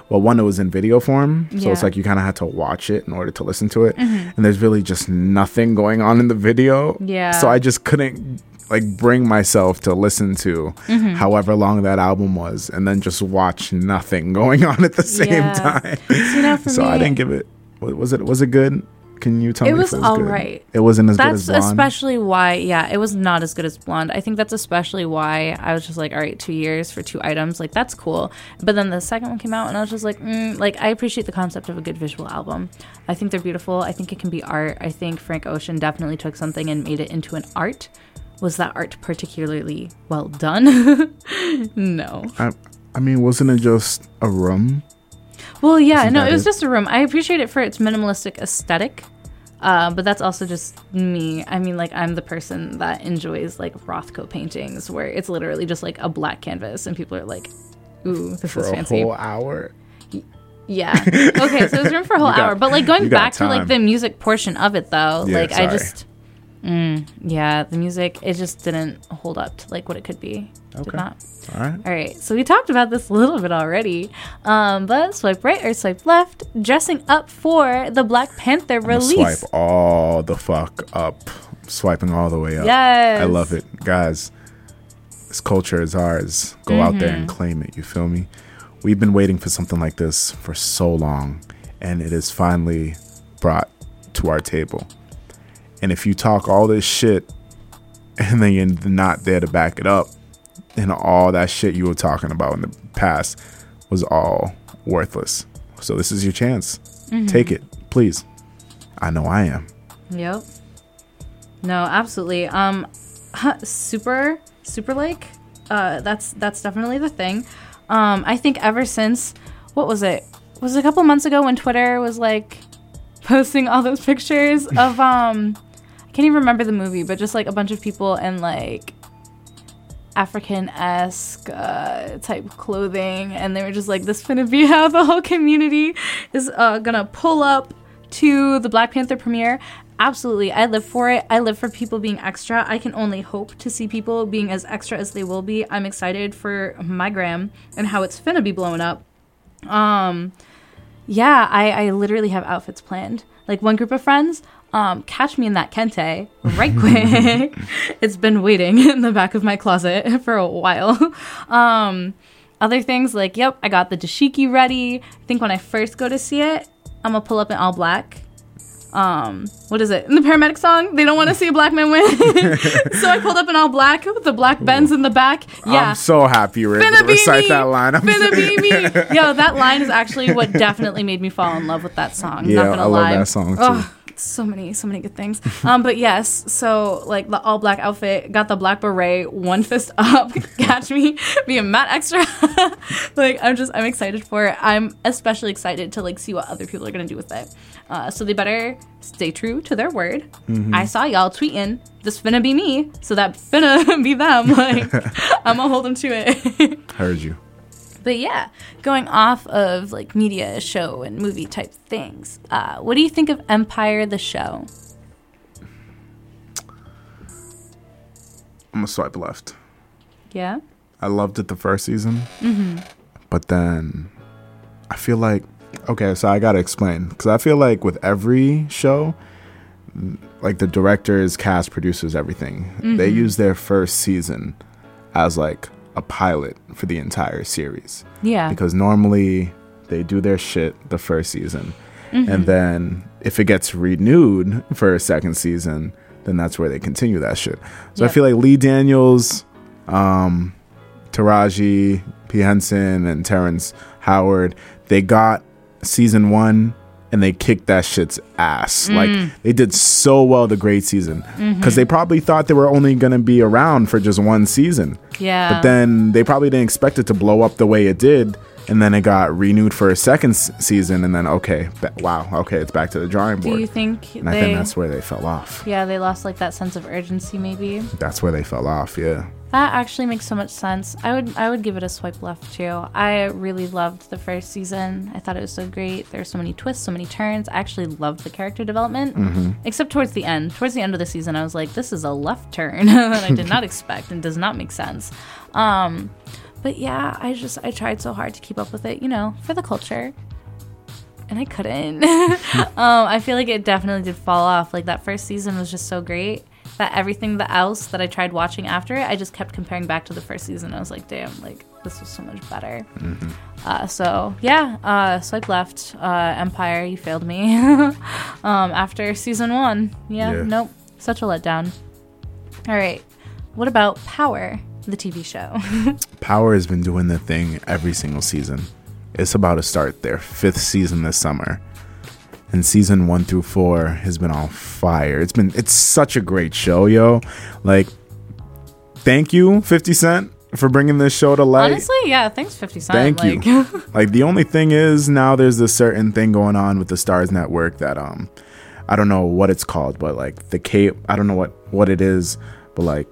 well one it was in video form, so it's Yeah. Mm-hmm. like you kind of had to watch it in order to listen to it. And there's really just nothing going on in the video. Yeah. So I just couldn't like bring myself to listen to Mm-hmm. however long that album was and then just watch nothing going on at the same Yeah. time. for so I me- didn't give it wa- was it was it good? Can you tell It me was it was good? alright. It wasn't as good That's as Blonde. especially why, yeah, it was not as good as Blonde. I think that's especially why I was just like, all right, two years for two items, like that's cool. But then the second one came out, and I was just like, mm, like I appreciate the concept of a good visual album. I think they're beautiful. I think it can be art. I think Frank Ocean definitely took something and made it into an art. Was that art particularly well done? no. I, I mean, wasn't it just a room? Well, yeah, Isn't no, it was it? just a room. I appreciate it for its minimalistic aesthetic. Uh, but that's also just me. I mean, like, I'm the person that enjoys like Rothko paintings where it's literally just like a black canvas and people are like, ooh, this For is a fancy. whole hour. Yeah. Okay, so there's room for a whole got- hour. But like going back to like the music portion of it though, Yeah, like I just. Mm, yeah, the music, it just didn't hold up to like what it could be. Did Okay. not. All right. All right, so we talked about this a little bit already, um, but swipe right or swipe left, dressing up for the Black Panther release. Swipe all the fuck up. Swiping all the way up. Yes. I love it. Guys, this culture is ours. Go out there Mm-hmm. and claim it. You feel me? We've been waiting for something like this for so long, and it is finally brought to our table. And if you talk all this shit and then you're not there to back it up, then all that shit you were talking about in the past was all worthless. So this is your chance. Mm-hmm. Take it, please. I know I am. Yep. No, absolutely. Um, super, super like, uh, that's that's definitely the thing. Um, I think ever since what was it? Was it a couple months ago when Twitter was like posting all those pictures of um, I can't even remember the movie, but just like a bunch of people and like African esque uh, type clothing, and they were just like, "This finna be how the whole community is uh, gonna pull up to the Black Panther premiere." Absolutely, I live for it. I live for people being extra. I can only hope to see people being as extra as they will be. I'm excited for my gram and how it's finna be blowing up. Um, yeah, I, I literally have outfits planned. Like one group of friends, um, catch me in that kente right quick. it's been waiting in the back of my closet for a while. Um, other things like, yep, I got the dashiki ready. I think when I first go to see it, I'm gonna pull up in all black. Um, what is it? In the paramedic song, they don't want to see a black man win. so I pulled up in all black with the black Benz in the back. Yeah. I'm so happy you were able to recite me. that line. I'm Finna be me. Yo, that line is actually what definitely made me fall in love with that song. Yeah, Not gonna I love that song, too. Ugh, so many, so many good things. Um, but yes, so like the all black outfit, got the black beret, one fist up, catch me, being mad extra. like I'm just, I'm excited for it. I'm especially excited to like see what other people are gonna do with it. Uh, so they better stay true to their word. Mm-hmm. I saw y'all tweeting, "This finna be me," so that finna be them. Like I'm gonna hold them to it. Heard you. But yeah, going off of like media, show, and movie type things, uh, what do you think of Empire the show? I'm gonna swipe left. Yeah. I loved it the first season, Mm-hmm. but then I feel like okay, so I gotta explain because I feel like with every show, like the directors, cast, producers, everything, they Mm-hmm. use their first season as like a pilot for the entire series. Yeah. because normally they do their shit the first season Mm-hmm. and then if it gets renewed for a second season then that's where they continue that shit so i feel like lee daniels um taraji p henson and terrence howard they got season one and they kicked that shit's ass Mm. like they did so well the great season because Mm-hmm. they probably thought they were only going to be around for just one season yeah. but then they probably didn't expect it to blow up the way it did and then it got renewed for a second s- season, and then okay, wow, okay, it's back to the drawing board. Do you think and I think that's where they fell off. yeah, they lost like that sense of urgency. Maybe That's where they fell off. Yeah. That actually makes so much sense. I would I would give it a swipe left too. I really loved the first season. I thought it was so great. There's so many twists, so many turns. I actually loved the character development, Mm-hmm. except towards the end. Towards the end of the season, I was like, this is a left turn that I did not expect and does not make sense. Um, but yeah, I just I tried so hard to keep up with it, you know, for the culture. And I couldn't. um, I feel like it definitely did fall off. Like that first season was just so great that everything the else that I tried watching after it, I just kept comparing back to the first season. I was like, damn, like this was so much better. Uh, so yeah, uh, swipe left. Uh, Empire, you failed me. um, after season one, yeah, Yeah. nope, such a letdown. All right, what about Power, the TV show? Power has been doing the thing every single season. It's about to start their fifth season this summer. And season one through four has been on fire. It's been it's such a great show, yo. Like, thank you, 50 Cent, for bringing this show to light. Honestly, yeah, thanks, Fifty Cent. Thank like, you. like the only thing is now there's this certain thing going on with the Starz Network that um I don't know what it's called, but like the cape I don't know what what it is, but like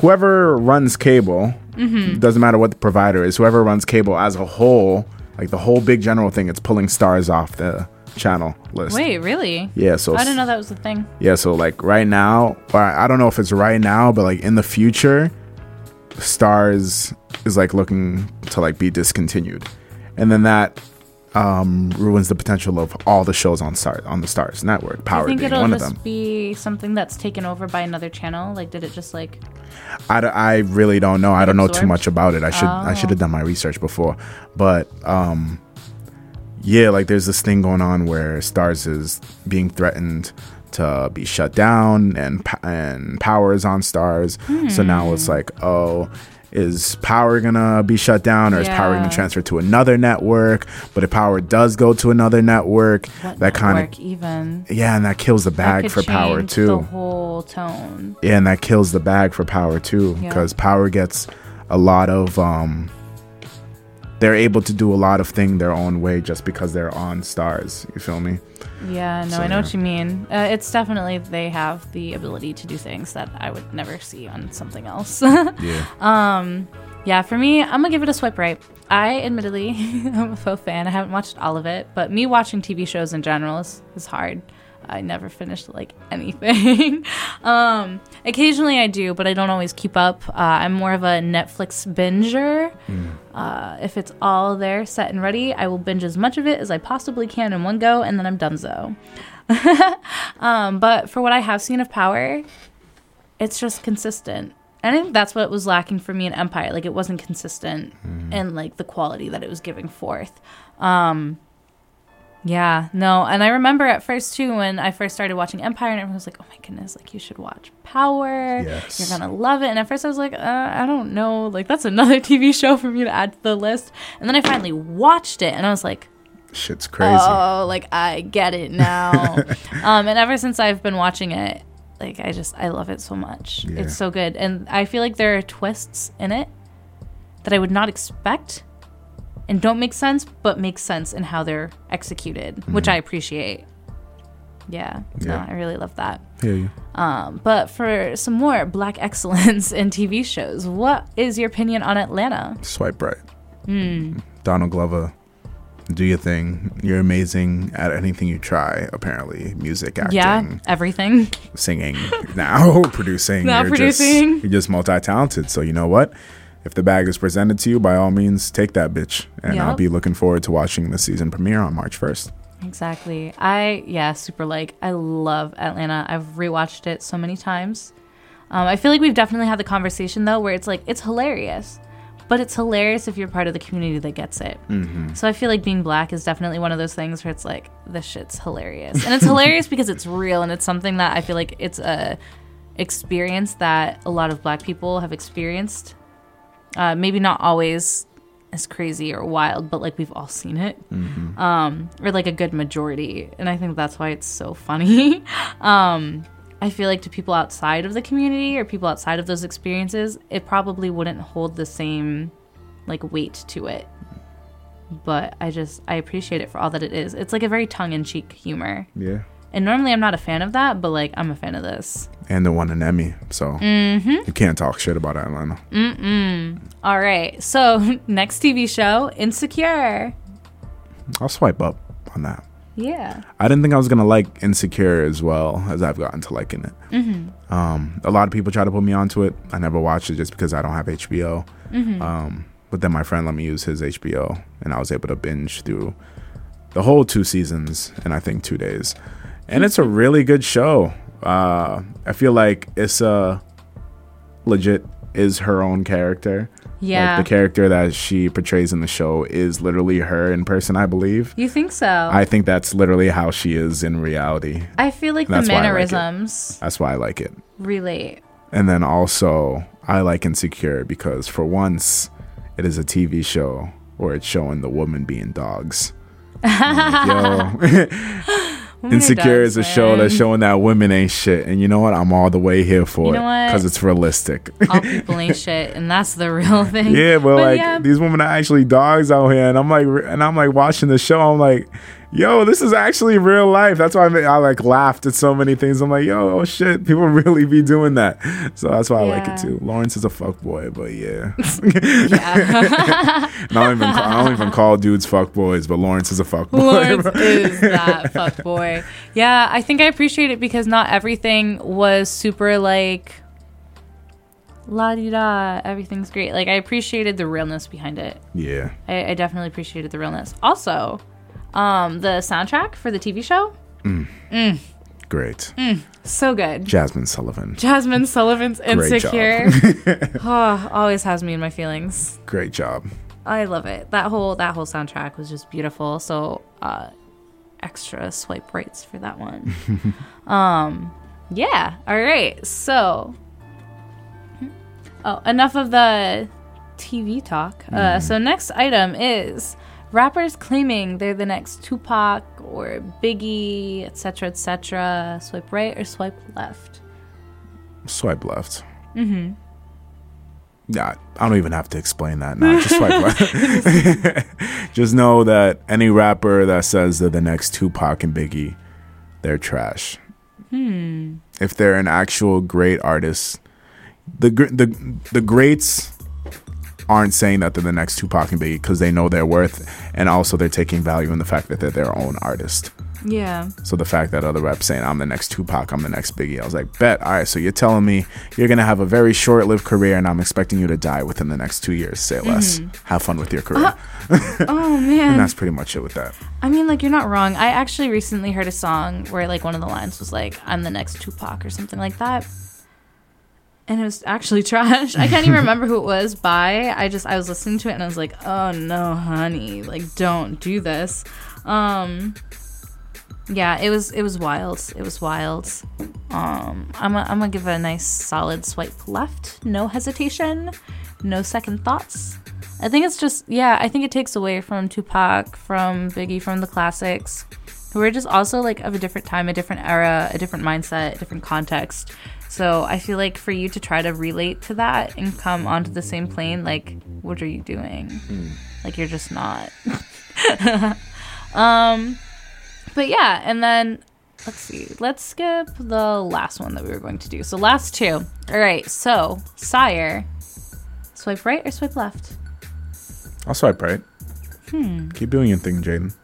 whoever runs cable Mm-hmm. doesn't matter what the provider is, whoever runs cable as a whole, like the whole big general thing, it's pulling Starz off the channel list. Wait, really? Yeah, so I didn't know that was the thing. yeah, so like right now, or I don't know if it's right now, but like in the future, Starz is like looking to like be discontinued, and then that um, ruins the potential of all the shows on Star on the Starz network. Power I think being it'll one of just them. be something that's taken over by another channel. Like, did it just like? I, I really don't know. I don't know too much about it. I should I should have done my research before, but um, yeah, like there's this thing going on where Starz is being threatened to be shut down, and and Power is on Starz. So now it's like, oh. Is Power gonna be shut down, or is Power gonna transfer to another network? But if Power does go to another network, What that kind network even? of yeah, and that kills the bag for Power too. The whole tone. Yeah, and that kills the bag for Power too, Yeah. because Power gets a lot of um they're able to do a lot of thing their own way just because they're on Starz. You feel me? Yeah, no, So, I know yeah. what you mean. Uh, it's definitely they have the ability to do things that I would never see on something else. Yeah. yeah, for me, I'm gonna give it a swipe right. I admittedly I'm a faux fan. I haven't watched all of it, but me watching TV shows in general is, is hard. I never finished like anything. um, occasionally I do, but I don't always keep up. Uh, I'm more of a Netflix binger. Uh, if it's all there, set and ready, I will binge as much of it as I possibly can in one go, and then I'm donezo. um, but for what I have seen of Power, it's just consistent. And I think that's what was lacking for me in Empire. Like it wasn't consistent in like the quality that it was giving forth. Um yeah, no, and I remember at first too when I first started watching Empire and everyone was like, "Oh my goodness, like you should watch Power. Yes. You're going to love it." And at first I was like, uh, "I don't know, like that's another TV show for me to add to the list." And then I finally watched it and I was like, Shit's crazy. Oh, like I get it now. um, and ever since I've been watching it, like I just I love it so much. Yeah. It's so good, and I feel like there are twists in it that I would not expect, and don't make sense, but make sense in how they're executed, which I appreciate. Yeah, no, I really love that. Hear you. Um, but for some more black excellence in TV shows, what is your opinion on Atlanta? Swipe right. Hmm. Donald Glover. Do your thing. You're amazing at anything you try, apparently. Music, acting, Yeah, everything. singing, now producing. Now you're producing. Just, you're just multi talented. So you know what? If the bag is presented to you, by all means, take that bitch. And I'll be looking forward to watching the season premiere on March 1st. Exactly. I yeah, super like I love Atlanta. I've rewatched it so many times. Um, I feel like we've definitely had the conversation though, where it's like it's hilarious, but it's hilarious if you're part of the community that gets it. So I feel like being black is definitely one of those things where it's like this shit's hilarious, and it's hilarious because it's real and it's something that I feel like it's a experience that a lot of black people have experienced. Uh, maybe not always as crazy or wild, but like we've all seen it um, or like a good majority. And I think that's why it's so funny. um, I feel like to people outside of the community or people outside of those experiences, it probably wouldn't hold the same like weight to it. But I just I appreciate it for all that it is. It's like a very tongue in cheek humor. Yeah. And normally I'm not a fan of that, but like I'm a fan of this. And the one in Emmy, so Mm-hmm. you can't talk shit about Atlanta. All right. So, next TV show, Insecure. I'll swipe up on that. Yeah. I didn't think I was gonna like Insecure as well as I've gotten to liking it. Mm-hmm. Um, a lot of people try to put me onto it. I never watched it just because I don't have HBO. Mm-hmm. Um, but then my friend let me use his HBO, and I was able to binge through the whole two seasons in I think two days. And it's a really good show. Uh, I feel like Issa legit is her own character. Yeah. Like the character that she portrays in the show is literally her in person, I believe. you think so? I think that's literally how she is in reality. I feel like the why like mannerisms That's why I like it. relate. And then also, I like Insecure because for once, it is a TV show where it's showing the woman being dogs. Like, Yo. Insecure is a show that's showing that women ain't shit. And you know what? I'm all the way here for You it because it's realistic. All people ain't shit, and that's the real thing. yeah, but, like yeah. these women are actually dogs out here, and I'm like, and I'm like watching the show. I'm like, yo, this is actually real life. That's why I, I like laughed at so many things. I'm like, yo, oh shit, people really be doing that. So that's why I like it too. Lawrence is a fuck boy, but yeah, Yeah. I don't even call, I don't even call dudes fuck boys, but Lawrence is a fuck boy. Lawrence is that fuck boy. Yeah, I think I appreciate it because not everything was super like la di da. Everything's great. Like I appreciated the realness behind it. yeah, I, I definitely appreciated the realness. Also, um, the soundtrack for the TV show, mm great. Mm. so good. Jazmine Sullivan, Jazmine Sullivan's Great. Insecure. oh, always has me in my feelings. great job. I love it. That whole that whole soundtrack was just beautiful. So uh extra swipe rights for that one. um yeah. All right. So Oh, enough of the TV talk. Uh so next item is rappers claiming they're the next Tupac or Biggie, etc., etc. Swipe right or swipe left? Swipe left. Mm-hmm. Yeah, I don't even have to explain that now. Just swipe left. just know that any rapper that says they're the next Tupac and Biggie, they're trash. Hmm. If they're an actual great artist, the the the greats aren't saying that they're the next Tupac and Biggie because they know their worth, and also they're taking value in the fact that they're their own artist. Yeah. So the fact that other reps saying I'm the next Tupac, I'm the next Biggie, I was like, bet. All right, so you're telling me you're gonna have a very short-lived career, and I'm expecting you to die within the next two years. Say less. Mm-hmm. Have fun with your career, uh, Oh and man. that's pretty much it with that. I mean, like, you're not wrong. I actually recently heard a song where, like, one of the lines was, like, I'm the next Tupac or something like that. And it was actually trash. I can't even remember who it was by. I just, I was listening to it and I was like, oh no, honey. Like, don't do this. Um, yeah, it was, it was wild. It was wild. Um, I'm gonna I'm gonna give it a nice solid swipe left. No hesitation. No second thoughts. I think it's just yeah, I think it takes away from Tupac, from Biggie, from the classics, who are just also like of a different time, a different era, a different mindset, a different context. So I feel like for you to try to relate to that and come onto the same plane, like what are you doing? Like you're just not. um but yeah, and then let's see. Let's skip the last one that we were going to do. So last two. All right. So SYRE, swipe right or swipe left? I'll swipe right. Hmm. Keep doing your thing, Jaden.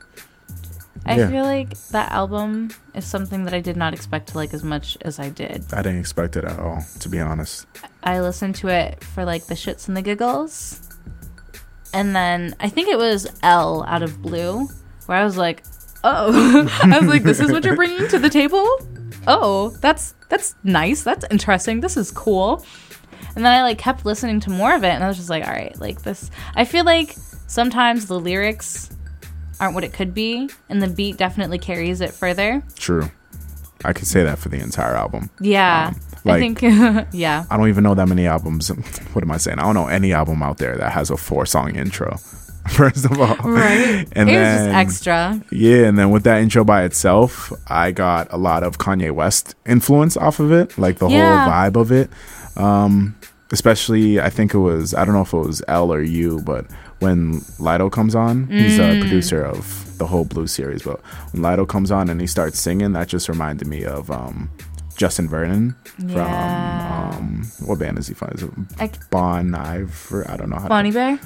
I Yeah. feel like that album is something that I did not expect to like as much as I did. I didn't expect it at all, to be honest. I listened to it for like the shits and the giggles. And then I think it was L out of blue, where I was like, oh, I was like, this is what you're bringing to the table? Oh, that's that's nice. That's interesting. This is cool. And then I like kept listening to more of it, and I was just like, all right, like this. I feel like sometimes the lyrics aren't what it could be, and the beat definitely carries it further. True. I could say that for the entire album. Yeah, I like- think, yeah. I don't even know that many albums. What am I saying? I don't know any album out there that has a four song intro. First of all, Right. And it was then, just extra. Yeah, and then with that intro by itself, I got a lot of Kanye West influence off of it, like the Yeah. whole vibe of it. Um, especially I think it was I don't know if it was L or U, but when Lido comes on, he's a producer of the whole Blue series. But when Lido comes on and he starts singing, that just reminded me of um, Justin Vernon Yeah. from um, what band is he from? Is it Bon Iver? I don't know how. Bonnie Bear?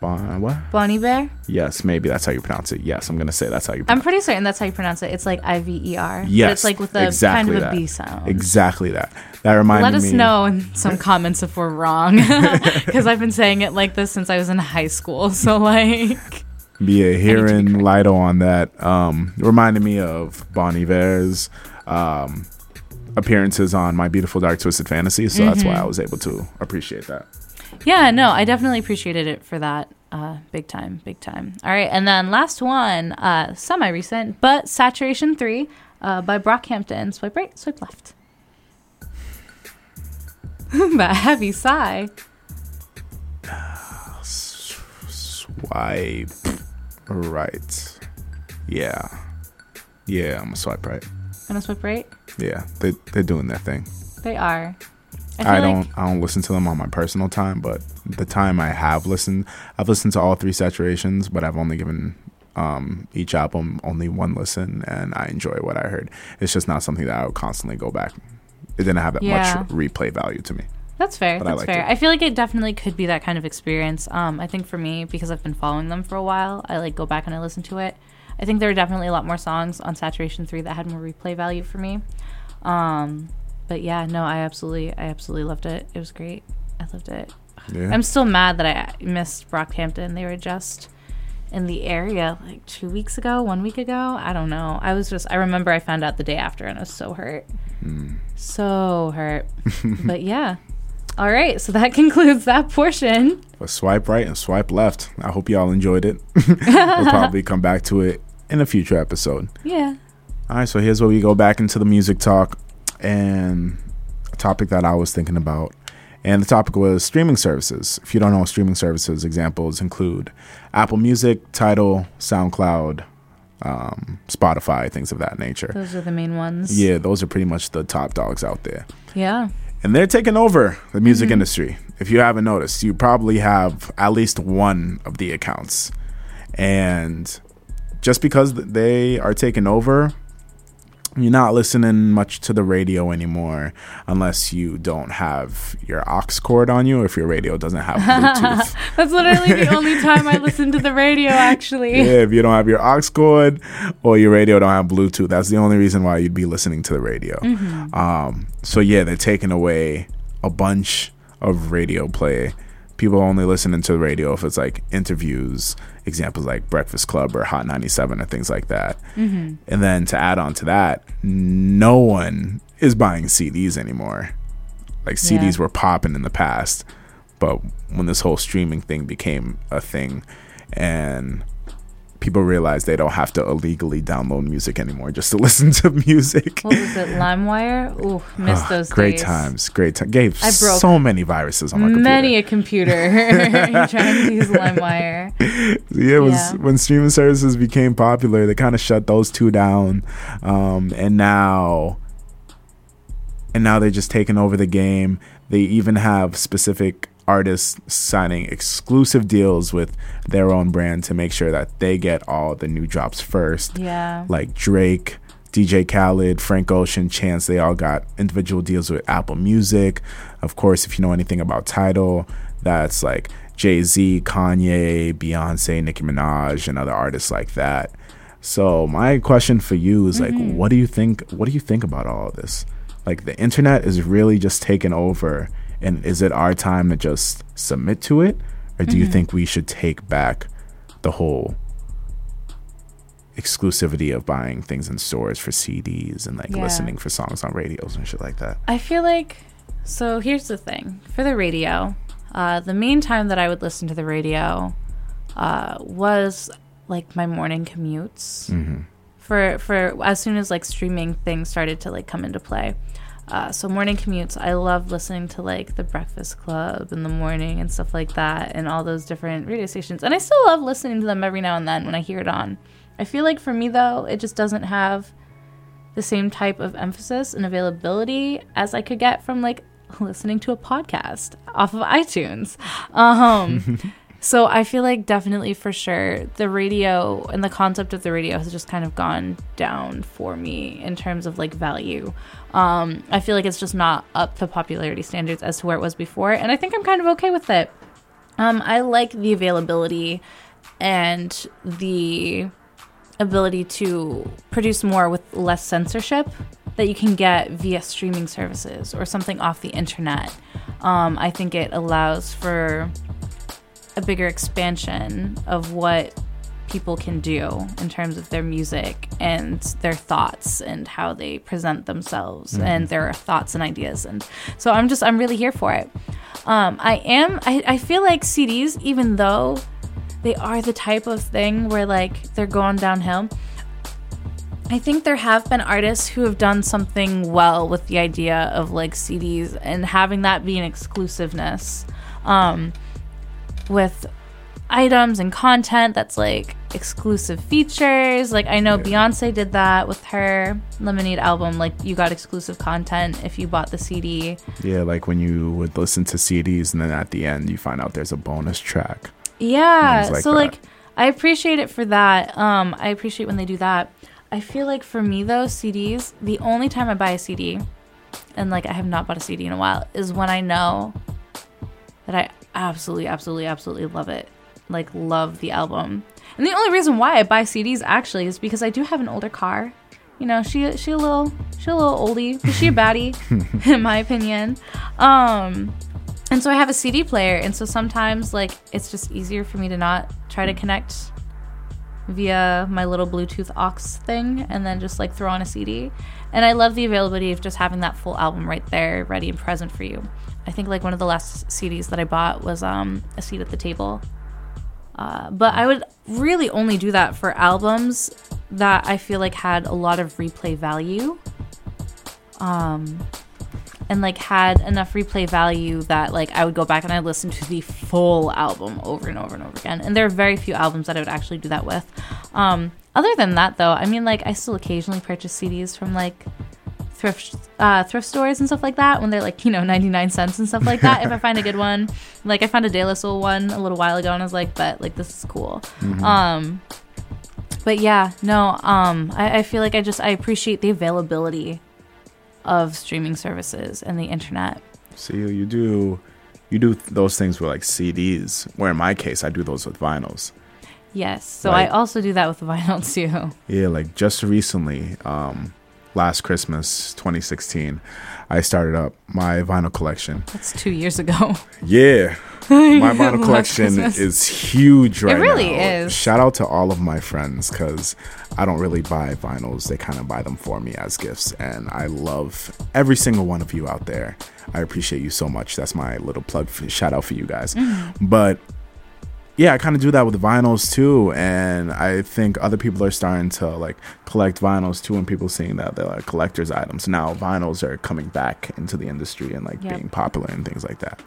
Bon what? Bonnie Bear? Yes, maybe that's how you pronounce it. Yes, I'm gonna say that's how you. Pronounce I'm pretty certain that's how you pronounce it. It's like I V E R. Yes, It's like with a exactly kind of a that. B sound. Exactly that. That reminded Let us me. know in some comments if we're wrong. Because I've been saying it like this since I was in high school. So, like, Yeah, hearing. Lido on that um, reminded me of Bon Iver's um, appearances on My Beautiful Dark Twisted Fantasy, so that's Mm-hmm. why I was able to appreciate that. yeah, no, I definitely appreciated it for that. Uh, big time, big time. All right, and then last one, uh, semi recent, but Saturation 3 uh, by Brockhampton. Swipe right, swipe left. that heavy sigh. Swipe right. Yeah. Yeah, I'm gonna swipe right. Gonna swipe right? Yeah, they, they're doing their thing. They are. feel I, don't I don't listen to them on my personal time, but the time I have listened, I've listened to all three saturations, but I've only given um, each album only one listen, and I enjoy what I heard. It's just not something that I would constantly go back. It didn't have that Yeah. much replay value to me. That's fair. But I That's liked fair. it. I feel like it definitely could be that kind of experience. Um, I think for me, because I've been following them for a while, I like go back and I listen to it. I think there were definitely a lot more songs on Saturation Three that had more replay value for me. Um, but yeah, no, I absolutely, I absolutely loved it. It was great. I loved it. Yeah. I'm still mad that I missed Brockhampton. They were just in the area like two weeks ago, one week ago. I don't know. I was just, I remember I found out the day after and I was so hurt. Hmm. So hurt. but yeah. All right. So that concludes that portion. But swipe right and swipe left. I hope y'all enjoyed it. we'll probably come back to it in a future episode. Yeah. All right, so here's where we go back into the music talk and a topic that I was thinking about. And the topic was streaming services. If you don't know streaming services, examples include Apple Music, Tidal, SoundCloud, um, Spotify, things of that nature. Those are the main ones. Yeah, those are pretty much the top dogs out there. Yeah. And they're taking over the music industry. If you haven't noticed, you probably have at least one of the accounts. And just because they are taking over, you're not listening much to the radio anymore unless you don't have your aux cord on you or if your radio doesn't have Bluetooth. That's literally the only time I listen to the radio, actually. yeah, if you don't have your aux cord or your radio don't have Bluetooth, that's the only reason why you'd be listening to the radio. Um, so yeah, they're taking away a bunch of radio play. People only listening to the radio if it's like interviews, examples like Breakfast Club or Hot 97 or things like that. Mm-hmm. And then to add on to that, no one is buying CDs anymore. Like CDs Yeah. were popping in the past, but when this whole streaming thing became a thing and people realize they don't have to illegally download music anymore just to listen to music. What was it? LimeWire? Ooh, missed Ah, those great days. times, great time. Gave I broke so many viruses on my computer. Many a computer trying to use LimeWire. yeah, it was Yeah. when streaming services became popular, they kind of shut those two down, um, and now, and now they're just taking over the game. They even have specific artists signing exclusive deals with their own brand to make sure that they get all the new drops first. Yeah. Like Drake, DJ Khaled, Frank Ocean, Chance, they all got individual deals with Apple Music. Of course, if you know anything about Tidal, that's like Jay Z, Kanye, Beyonce, Nicki Minaj, and other artists like that. So my question for you is like, mm-hmm. what do you think? What do you think about all of this? Like the internet is really just taking over, and is it our time to just submit to it, or do you think we should take back the whole exclusivity of buying things in stores for CDs and like Yeah. listening for songs on radios and shit like that? I feel like so here's the thing for the radio. Uh, the main time that I would listen to the radio uh, was like my morning commutes. For for as soon as like streaming things started to like come into play. Uh, so morning commutes, I love listening to like the Breakfast Club in the morning and stuff like that, and all those different radio stations. And I still love listening to them every now and then when I hear it on. I feel like for me though, it just doesn't have the same type of emphasis and availability as I could get from like listening to a podcast off of iTunes. Um, so I feel like definitely for sure the radio and the concept of the radio has just kind of gone down for me in terms of like value. Um, I feel like it's just not up to popularity standards as to where it was before, and I think I'm kind of okay with it. Um, I like the availability and the ability to produce more with less censorship that you can get via streaming services or something off the internet. Um, I think it allows for a bigger expansion of what people can do in terms of their music and their thoughts and how they present themselves mm-hmm. and their thoughts and ideas. And so i'm just i'm really here for it. Um, i am I, I feel like cds even though they are the type of thing where like they're going downhill I think there have been artists who have done something well with the idea of like CDs and having that be an exclusiveness. Um, with items and content that's like exclusive features. Like I know yeah. Beyonce did that with her Lemonade album. Like you got exclusive content if you bought the CD. Yeah, like when you would listen to CDs and then at the end you find out there's a bonus track. Yeah. Like so that. like I appreciate it for that. Um I appreciate when they do that. I feel like for me though, CDs, the only time I buy a CD, and like I have not bought a CD in a while, is when I know that I absolutely, absolutely, absolutely love it. Like love the album. And the only reason why I buy CDs actually is because I do have an older car. You know, she she a little she a little oldie, but she a baddie, in my opinion. Um, and so I have a CD player, and so sometimes like it's just easier for me to not try to connect via my little Bluetooth aux thing and then just like throw on a CD. And I love the availability of just having that full album right there, ready and present for you. I think like one of the last CDs that I bought was um, a seat at the table. Uh, but I would really only do that for albums that I feel like had a lot of replay value. Um, and like had enough replay value that like I would go back and I listen to the full album over and over and over again. And there are very few albums that I would actually do that with. Um, other than that, though, I mean, like I still occasionally purchase CDs from like thrift uh, thrift stores and stuff like that when they're like you know 99 cents and stuff like that if i find a good one like i found a de la soul one a little while ago and i was like but like this is cool mm-hmm. um but yeah no um I, I feel like i just i appreciate the availability of streaming services and the internet. See, you do you do those things with like CDs, where in my case I do those with vinyls. Yes, so like, I also do that with vinyl too. Yeah, like just recently, um, last Christmas, 2016, I started up my vinyl collection. That's two years ago. Yeah, my vinyl collection is huge right now. It really now. is. Shout out to all of my friends because I don't really buy vinyls. They kind of buy them for me as gifts. And I love every single one of you out there. I appreciate you so much. That's my little plug for, shout out for you guys. Mm-hmm. But yeah, I kind of do that with vinyls too, and I think other people are starting to like collect vinyls too, and people seeing that they're like collectors' items. Now vinyls are coming back into the industry and like yep. being popular and things like that.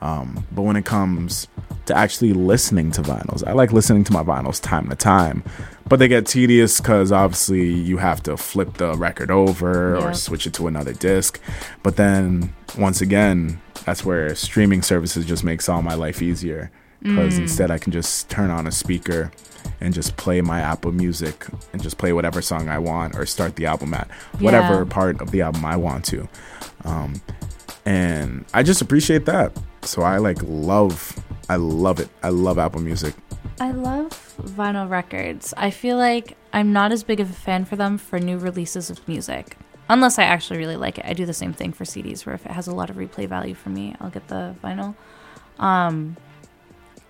Um, but when it comes to actually listening to vinyls, I like listening to my vinyls time to time, but they get tedious because obviously you have to flip the record over yep. or switch it to another disc. But then once again, that's where streaming services just makes all my life easier because mm. instead I can just turn on a speaker and just play my Apple Music and just play whatever song I want or start the album at whatever yeah. part of the album I want to. Um, and I just appreciate that. So I like love, I love it. I love Apple Music. I love vinyl records. I feel like I'm not as big of a fan for them for new releases of music. Unless I actually really like it. I do the same thing for CDs where if it has a lot of replay value for me, I'll get the vinyl. Um,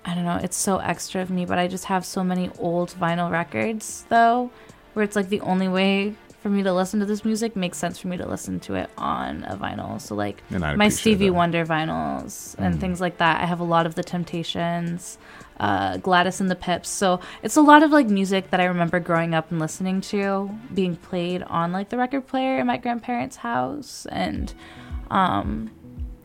I don't know, it's so extra of me, but I just have so many old vinyl records though, where it's like the only way for me to listen to this music makes sense for me to listen to it on a vinyl. So like my Stevie that. Wonder vinyls and mm. things like that. I have a lot of the Temptations, uh, Gladys and the Pips. So it's a lot of like music that I remember growing up and listening to being played on like the record player in my grandparents' house and um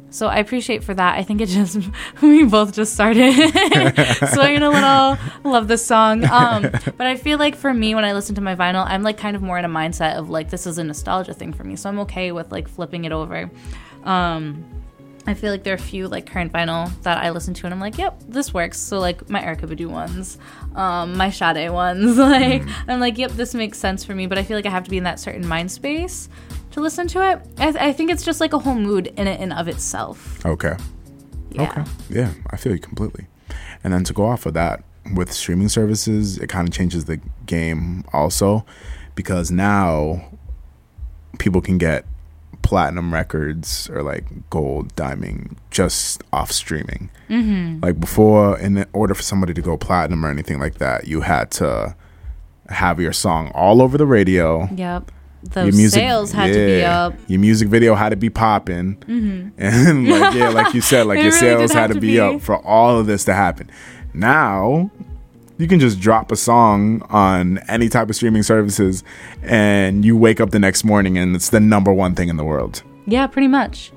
so I appreciate for that. I think it just we both just started swinging a little. Love this song. Um, but I feel like for me, when I listen to my vinyl, I'm like kind of more in a mindset of like this is a nostalgia thing for me. So I'm okay with like flipping it over. Um, I feel like there are a few like current vinyl that I listen to and I'm like, yep, this works. So like my Erykah Badu ones, um, my Sade ones, like I'm like, yep, this makes sense for me. But I feel like I have to be in that certain mind space to listen to it. I, th- I think it's just like a whole mood in it and of itself. Okay. Yeah. Okay. Yeah, I feel you completely. And then to go off of that, with streaming services, it kind of changes the game also because now people can get platinum records or like gold, diamond just off streaming. Mm-hmm. Like before, in order for somebody to go platinum or anything like that, you had to have your song all over the radio. Yep. Those sales had to be up. Your music video had to be popping, and like yeah, like you said, like your really sales had to to be, be. up for all of this to happen. Now, you can just drop a song on any type of streaming services, and you wake up the next morning and it's the number one thing in the world. Yeah, pretty much.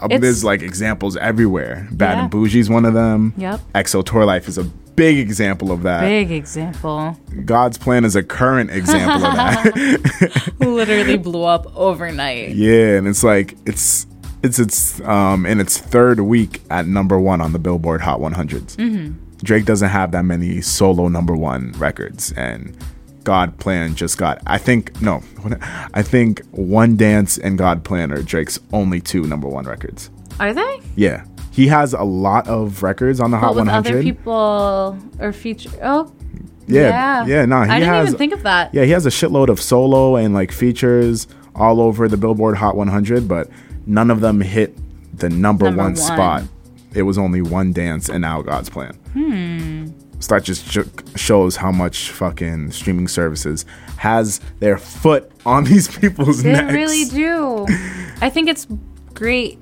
Uh, There's like examples everywhere. Bad Yeah. and Bougie's one of them. Yep. XO Tour Llif3 is a big example of that. Big example. God's Plan is a current example of that. Literally blew up overnight. Yeah, and it's like it's it's it's um in its third week at number one on the Billboard Hot 100s. Mm-hmm. Drake doesn't have that many solo number one records, and God Plan just got. I think no, I think One Dance and God Plan are Drake's only two number one records. Are they? Yeah, he has a lot of records on the Hot But with 100. other people or feature. Oh, yeah, yeah. yeah, no, he I didn't has. even think of that. Yeah, he has a shitload of solo and like features all over the Billboard Hot 100, but none of them hit the number, Number one, one. spot. It was only one dance and now God's plan. Hmm. So that just sh- shows how much fucking streaming services has their foot on these people's They necks. really do. I think it's great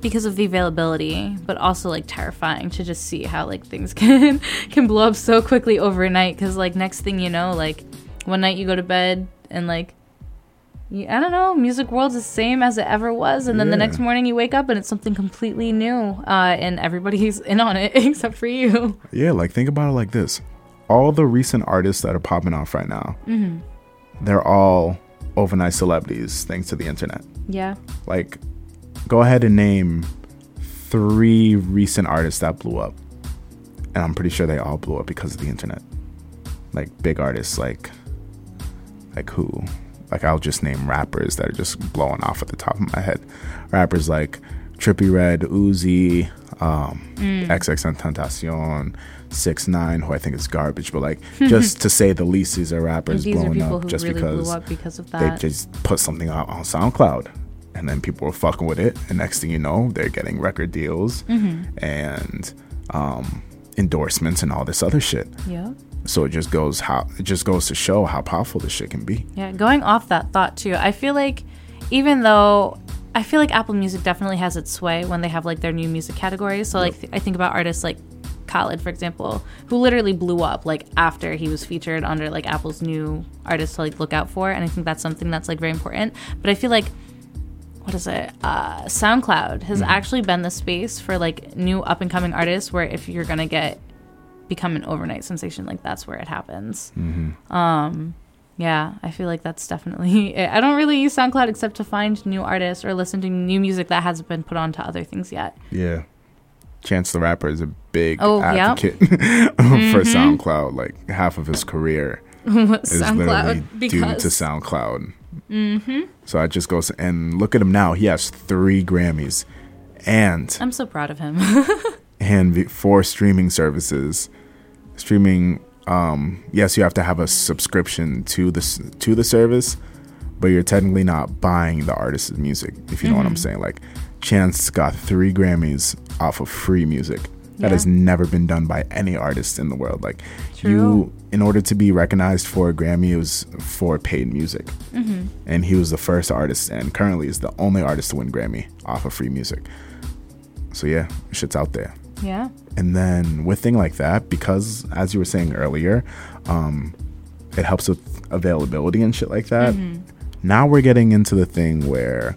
because of the availability, but also like terrifying to just see how like things can can blow up so quickly overnight. Because like next thing you know, like one night you go to bed and like. You, I don't know. Music world's the same as it ever was, and then the next morning you wake up and it's something completely new, uh, and everybody's in on it except for you. Yeah, like think about it like this: all the recent artists that are popping off right now, Mm-hmm. they're all overnight celebrities thanks to the internet. Yeah. like go ahead and name three recent artists that blew up. And i'm pretty sure they all blew up because of the internet. Like big artists like like who? Like i'll just name rappers that are just blowing off at the top of my head. Rappers like Trippie Redd uzi um xx tentacion six nine who i think is garbage but like just to say the least these are rappers These are blowing people up just really because blew up because of they just put something out on SoundCloud, and then people were fucking with it, and next thing you know, they're getting record deals Mm-hmm. and um, endorsements and all this other shit. yeah. So it just goes how it just goes to show how powerful this shit can be. Yeah, going off that thought too, I feel like even though I feel like Apple Music definitely has its sway when they have like their new music categories. So like th- I think about artists like Khalid, for example, who literally blew up like after he was featured under like Apple's new artists to like look out for, and I think that's something that's like very important. But I feel like what is it? Uh, SoundCloud has actually been the space for like new up and coming artists where if you're gonna get become an overnight sensation, like that's where it happens. Um, yeah, I feel like that's definitely. It. I don't really use SoundCloud except to find new artists or listen to new music that hasn't been put onto other things yet. Yeah. Chance the Rapper is a big Oh, yep. advocate for SoundCloud. Like half of his career is literally SoundCloud due to because SoundCloud. Mm-hmm. So it just goes and look at him now. He has three Grammys, and I'm so proud of him. and for streaming services streaming um yes you have to have a subscription to this to the service but you're technically not buying the artist's music if you know what i'm saying like chance got three grammys off of free music that Yeah. has never been done by any artist in the world. Like True. you in order to be recognized for a grammy it was for paid music. And he was the first artist and currently is the only artist to win grammy off of free music. So yeah shit's out there. Yeah, and then with thing like that because as you were saying earlier um it helps with availability and shit like that now we're getting into the thing where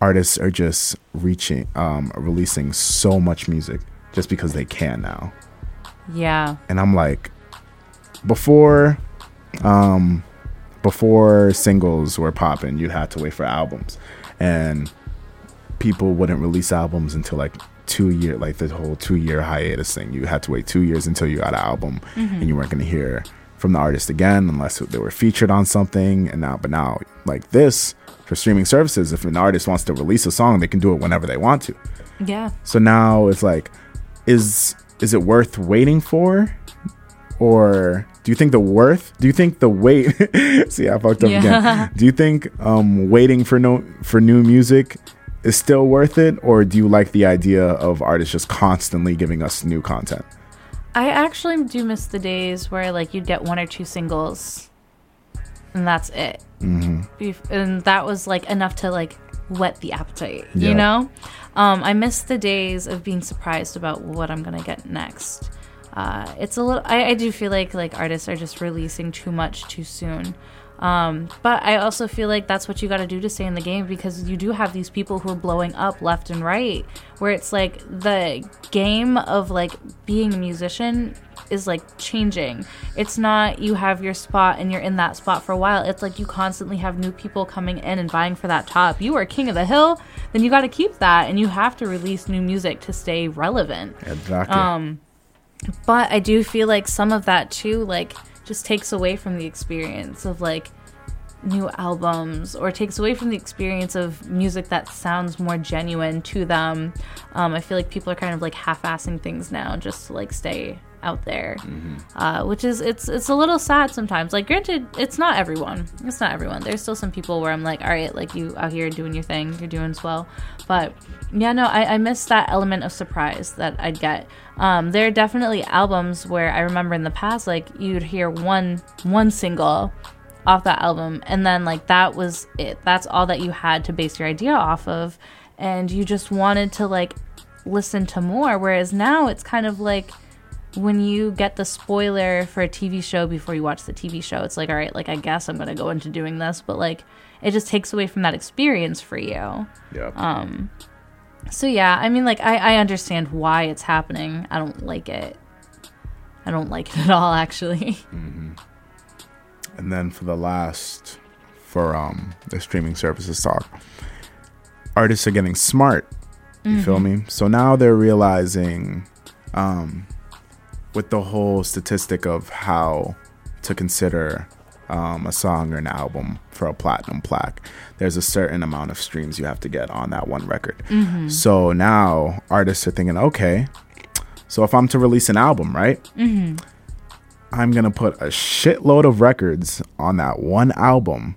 artists are just reaching um releasing so much music just because they can now. Yeah, and i'm like before um before singles were popping you'd have to wait for albums. And people wouldn't release albums until like two year like the whole two year hiatus thing. You had to wait two years until you got an album and you weren't going to hear from the artist again unless they were featured on something. And now but now like this for streaming services if an artist wants to release a song they can do it whenever they want to. Yeah. so now it's like is is it worth waiting for? Or do you think the worth do you think the wait see i fucked up Yeah. again. Do you think um waiting for no for new music is still worth it? Or do you like the idea of artists just constantly giving us new content? I actually do miss the days where like you'd get one or two singles, and that's it. Mm-hmm. And that was like enough to like whet the appetite, Yeah. you know. Um, I miss the days of being surprised about what I'm gonna get next. Uh, it's a little. I, I do feel like like artists are just releasing too much too soon. Um, but I also feel like that's what you got to do to stay in the game because you do have these people who are blowing up left and right. Where it's like the game of like being a musician is like changing. It's not you have your spot and you're in that spot for a while. It's like you constantly have new people coming in and vying for that top. You are king of the hill, then you got to keep that and you have to release new music to stay relevant. exactly Um, but I do feel like some of that too, like, just takes away from the experience of like new albums or takes away from the experience of music that sounds more genuine to them. Um, I feel like people are kind of like half-assing things now just to like stay out there, uh, which is it's it's a little sad sometimes. Like, granted, it's not everyone. It's not everyone. There's still some people where I'm like, all right, like you out here doing your thing, you're doing swell. But yeah, no, I, I miss that element of surprise that I'd get. Um, there are definitely albums where I remember in the past, like you'd hear one one single off that album, and then like that was it. That's all that you had to base your idea off of, and you just wanted to like listen to more. Whereas now it's kind of like when you get the spoiler for a TV show before you watch the TV show, it's like, all right, like I guess I'm gonna go into doing this, but like it just takes away from that experience for you. yeah Um. So yeah, I mean, like I, I understand why it's happening. I don't like it. I don't like it at all, actually. and then for the last for um the streaming services talk artists are getting smart you feel me so now they're realizing um with the whole statistic of how to consider um, a song or an album for a platinum plaque there's a certain amount of streams you have to get on that one record so now artists are thinking okay so if i'm to release an album right I'm gonna put a shitload of records on that one album.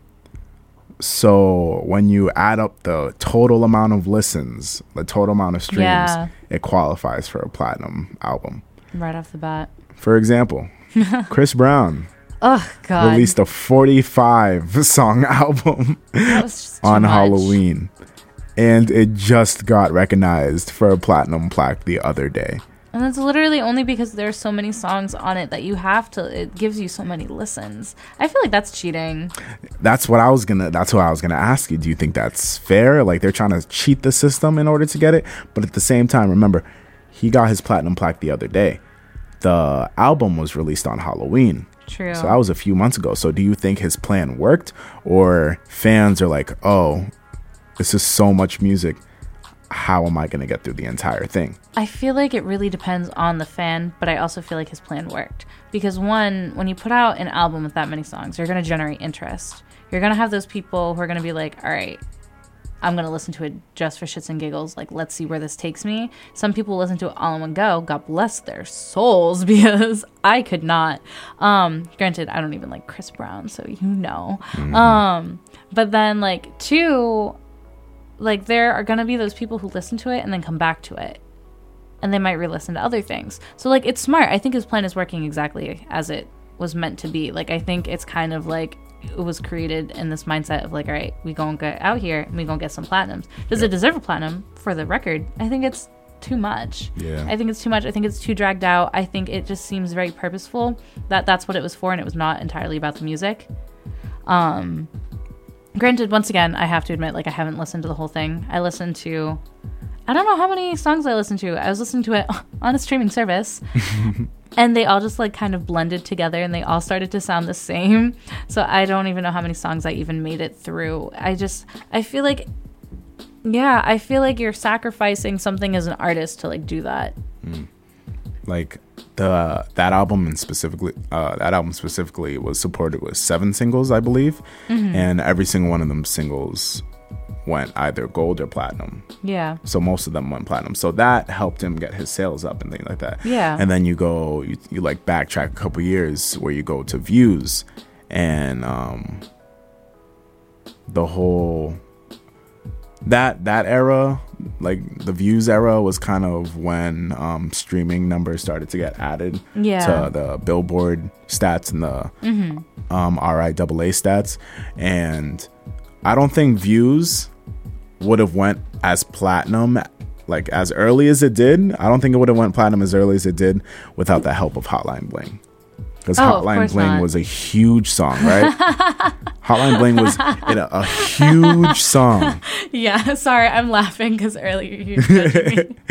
So when you add up the total amount of listens, the total amount of streams, Yeah. it qualifies for a platinum album. Right off the bat. For example, Chris Brown Oh God, released a 45 song album that was just too on much. Halloween, and it just got recognized for a platinum plaque the other day. And that's literally only because there's so many songs on it that you have to. It gives you so many listens. I feel like that's cheating. That's what I was gonna. That's what I was gonna ask you. Do you think that's fair? Like they're trying to cheat the system in order to get it, but at the same time, remember, he got his platinum plaque the other day. The album was released on Halloween, True. so that was a few months ago. So do you think his plan worked, or fans are like, oh, this is so much music. How am I gonna get through the entire thing? I feel like it really depends on the fan, but I also feel like his plan worked. Because one, when you put out an album with that many songs, you're going to generate interest. You're going to have those people who are going to be like, all right, I'm to listen to it just for shits and giggles. Like, let's see where this takes me. Some people listen to it all in one go. God bless their souls because I could not. Um, granted, I don't even like Chris Brown, so you know. Um, but then, like, two, like, there are to be those people who listen to it and then come back to it and they might re-listen to other things. So like it's smart. I think his plan is working exactly as it was meant to be. Like I think it's kind of like was created in this mindset of like, all right, we gonna get out here and we gonna get some platinums. Does it deserve a platinum for the record? I think it's too much. Yeah. I think it's too much. I think it's too dragged out. I think it just seems very purposeful that that's what it was for and it was not entirely about the music. Um granted once again, I have to admit like I haven't listened to the whole thing. I listened to I don't know how many songs I listened to. I was listening to it on a streaming service. and they all just like kind of blended together and they all started to sound the same. So I don't even know how many songs I even made it through. I just I feel like Yeah, I feel like you're sacrificing something as an artist to like do that. Like the that album and specifically uh, that album specifically was supported with seven singles, I believe, and every single one of them singles went either gold or platinum. Yeah. So most of them went platinum. So that helped him get his sales up and things like that. Yeah. And then you go, you, you like backtrack a couple years where you go to views and um the whole that that era like the views era was kind of when um streaming numbers started to get added Yeah. to the billboard stats and the um RIAA stats and I don't think views would have went as platinum like as early as it did. I don't think it would have went platinum as early as it did without the help of Hotline Bling. Because Oh, Hotline Bling not. was a huge song, right? Hotline Bling was in a, a huge song. Yeah. Sorry, I'm laughing because earlier you were judging me.